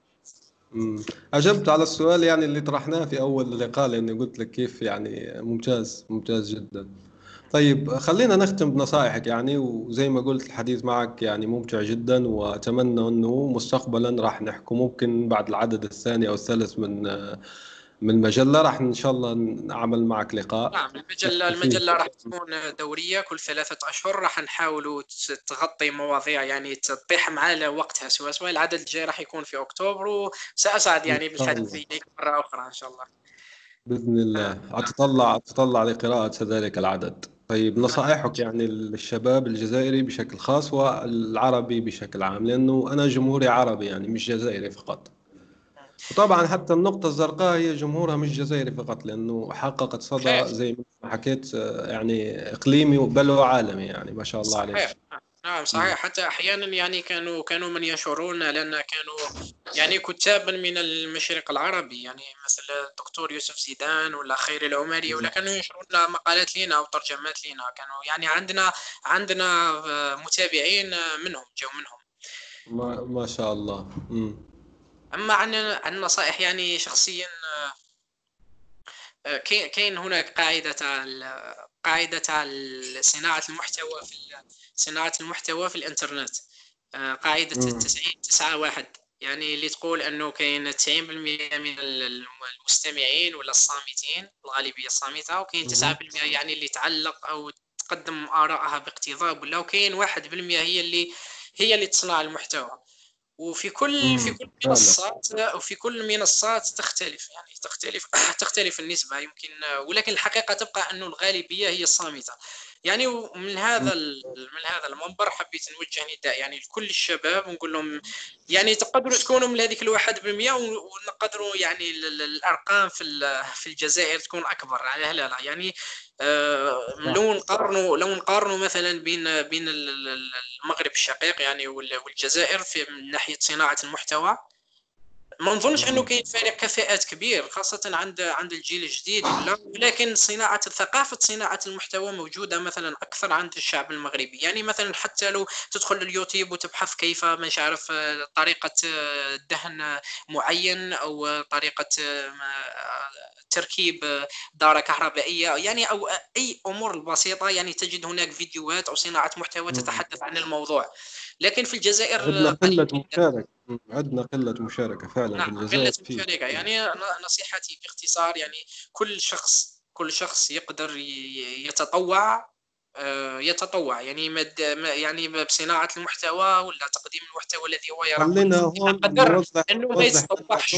أجبت على السؤال يعني اللي طرحناه في أول اللقاء لأني قلت لك كيف يعني ممتاز ممتاز جدا. طيب خلينا نختم بنصائحك يعني وزي ما قلت الحديث معك يعني ممتع جدا وأتمنى أنه مستقبلا راح نحكي ممكن بعد العدد الثاني أو الثالث من من المجلة راح إن شاء الله نعمل معك لقاء. نعم المجلة المجلة راح تكون دورية كل ثلاثة أشهر. راح نحاولوا تغطي مواضيع يعني تطيح مع وقتها سوا سوا. العدد الجاي راح يكون في أكتوبر وسأسعد يعني بالحديث إليك مرة أخرى إن شاء الله. بإذن الله. اتطلع أتطلع لقراءة ذلك العدد. طيب نصائحك يعني للشباب الجزائري بشكل خاص والعربي بشكل عام لأنه أنا جمهوري عربي يعني مش جزائري فقط. وطبعا حتى النقطة الزرقاء هي جمهورها مش جزائري فقط لأنه حققت صدى زي ما حكيت يعني إقليمي بل وعالمي يعني ما شاء الله عليه. نعم صحيح. حتى أحيانا يعني كانوا كانوا من يشعرون لأن كانوا يعني كتابا من المشرق العربي يعني مثل الدكتور يوسف زيدان ولا خير العمري ولا كانوا ينشرون مقالات لنا أو ترجمات لنا كانوا يعني عندنا عندنا متابعين منهم جو منهم. ما, ما شاء الله. م. أما عن عن نصائح يعني شخصيا كاين هناك قاعدة تاع قاعدة تاع صناعه المحتوى في صناعة المحتوى في الإنترنت. آه، قاعدة 90 9 1 يعني اللي تقول أنه كاين 90% من المستمعين ولا الصامتين الغالبية الصامتة وكاين 9% يعني اللي تعلق أو تقدم آرائها باقتضاب ولا وكاين 1% هي اللي هي اللي تصنع المحتوى. وفي كل في كل منصات وفي كل المنصات تختلف يعني تختلف تختلف النسبة يمكن ولكن الحقيقة تبقى انه الغالبية هي الصامتة. يعني من هذا من هذا المنبر حبيت نوجه نداء يعني لكل الشباب ونقول لهم يعني تقدروا تكونوا من هذيك الواحد بالمئة ونقدروا يعني الأرقام في في الجزائر تكون أكبر. على لا لا يعني آه، لو نقارنوا لو نقارنوا مثلا بين بين المغرب الشقيق يعني والجزائر في من ناحية صناعة المحتوى ما نظنش أنه كاين فارق كفاءات كبير خاصة عند عند الجيل الجديد ولا ولكن صناعة ثقافه صناعة المحتوى موجودة مثلا أكثر عند الشعب المغربي. يعني مثلا حتى لو تدخل اليوتيوب وتبحث كيف مش عارف طريقة دهن معين أو طريقة تركيب دارة كهربائية. يعني أو أي أمور بسيطة. يعني تجد هناك فيديوهات أو صناعة محتوى تتحدث عن الموضوع. لكن في الجزائر عندنا قلة مشاركة. عندنا قلة مشاركة فعلا نعم في الجزائر قلة مشاركة. يعني نصيحتي باختصار يعني كل شخص كل شخص يقدر يتطوع آه، يتطوع. يعني مد يعني بصناعة المحتوى ولا تقديم المحتوى الذي هو يرى خلينا نوضح انه ما يتطوعش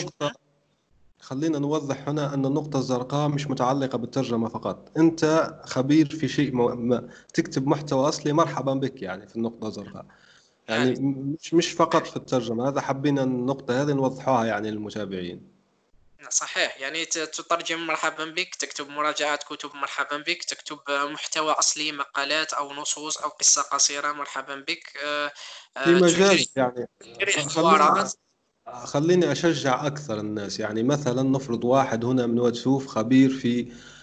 خلينا نوضح هنا أن النقطة الزرقاء مش متعلقة بالترجمة فقط. أنت خبير في شيء ما تكتب محتوى أصلي مرحبا بك يعني في النقطة الزرقاء. يعني مش مش فقط في الترجمة هذا حبينا النقطة هذه نوضحوها يعني للمتابعين. صحيح يعني تترجم مرحبا بك تكتب مراجعات كتب مرحبا بك تكتب محتوى أصلي مقالات أو نصوص أو قصة قصيرة مرحبا بك. آه، في مجال يعني خليني, خليني أشجع أكثر الناس. يعني مثلا نفرض واحد هنا من وتسوف خبير في آه،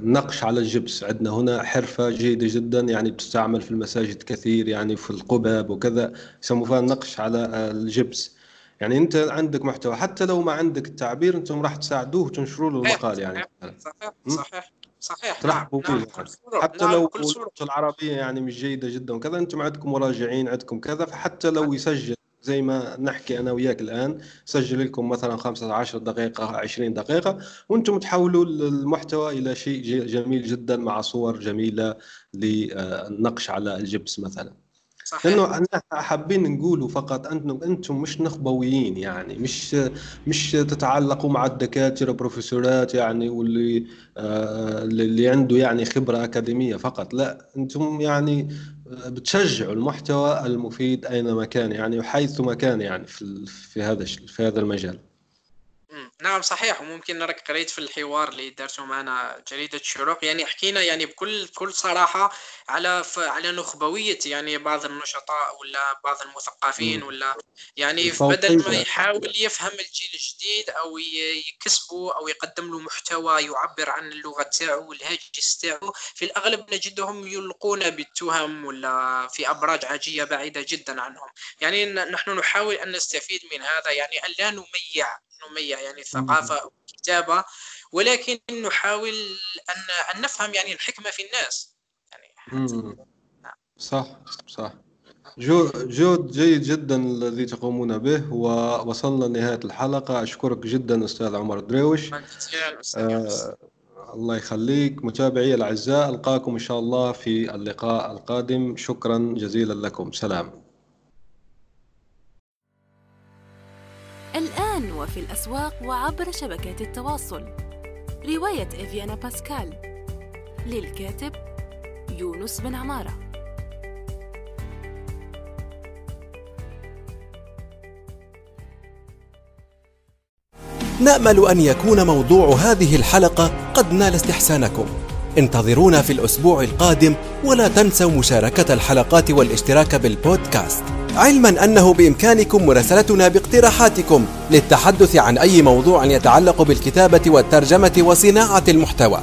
نقش على الجبس. عندنا هنا حرفة جيدة جدا يعني بتستعمل في المساجد كثير يعني في القباب وكذا يسموا فيها النقش على الجبس. يعني أنت عندك محتوى حتى لو ما عندك التعبير أنتم راح تساعدوه وتنشروا له المقال يعني. صحيح صحيح صحيح ترحبوا نعم. نعم. حتى نعم. لو اللغة العربية يعني مش جيدة جدا وكذا أنتم عندكم مراجعين عندكم كذا فحتى لو يسجل زي ما نحكي أنا وياك الآن سجل لكم مثلا 15 دقيقة 20 دقيقة وأنتم تحولوا المحتوى إلى شيء جميل جدا مع صور جميلة للنقش على الجبس مثلا. صحيح. لأنه حابين نقولوا فقط أنتم أنتم مش نخبويين يعني مش مش تتعلقوا مع الدكاترة بروفيسورات يعني واللي آه اللي عنده يعني خبرة أكاديمية فقط لا أنتم يعني بتشجعوا المحتوى المفيد أينما كان يعني وحيث ما كان يعني في في هذا في هذا المجال. نعم صحيح. وممكن راك قريت في الحوار اللي درته معنا جريدة الشروق يعني حكينا يعني بكل بكل صراحة على على نخبوية يعني بعض النشطاء ولا بعض المثقفين ولا يعني بدل ما يحاول يفهم الجيل الجديد أو يكسبه أو يقدم له محتوى يعبر عن اللغة تاعو والهاجس تاعو في الأغلب نجدهم يلقون بالتهم ولا في أبراج عاجية بعيدة جدا عنهم. يعني نحن نحاول أن نستفيد من هذا. يعني أن لا نميع نميع يعني الثقافة والكتابة ولكن نحاول أن أن نفهم يعني الحكمة في الناس. يعني نعم. صح صح. جهد جيد جدا الذي تقومون به ووصلنا لنهاية الحلقة. أشكرك جدا أستاذ عمر درويش. آه الله يخليك. متابعي الأعزاء ألقاكم إن شاء الله في اللقاء القادم. شكرا جزيلا لكم. سلام. الآن وفي الأسواق وعبر شبكات التواصل. رواية إفيانا باسكال. للكاتب يونس بن عمارة. نأمل أن يكون موضوع هذه الحلقة قد نال استحسانكم. انتظرونا في الأسبوع القادم ولا تنسوا مشاركة الحلقات والاشتراك بالبودكاست. علما أنه بإمكانكم مراسلتنا باقتراحاتكم للتحدث عن أي موضوع يتعلق بالكتابة والترجمة وصناعة المحتوى.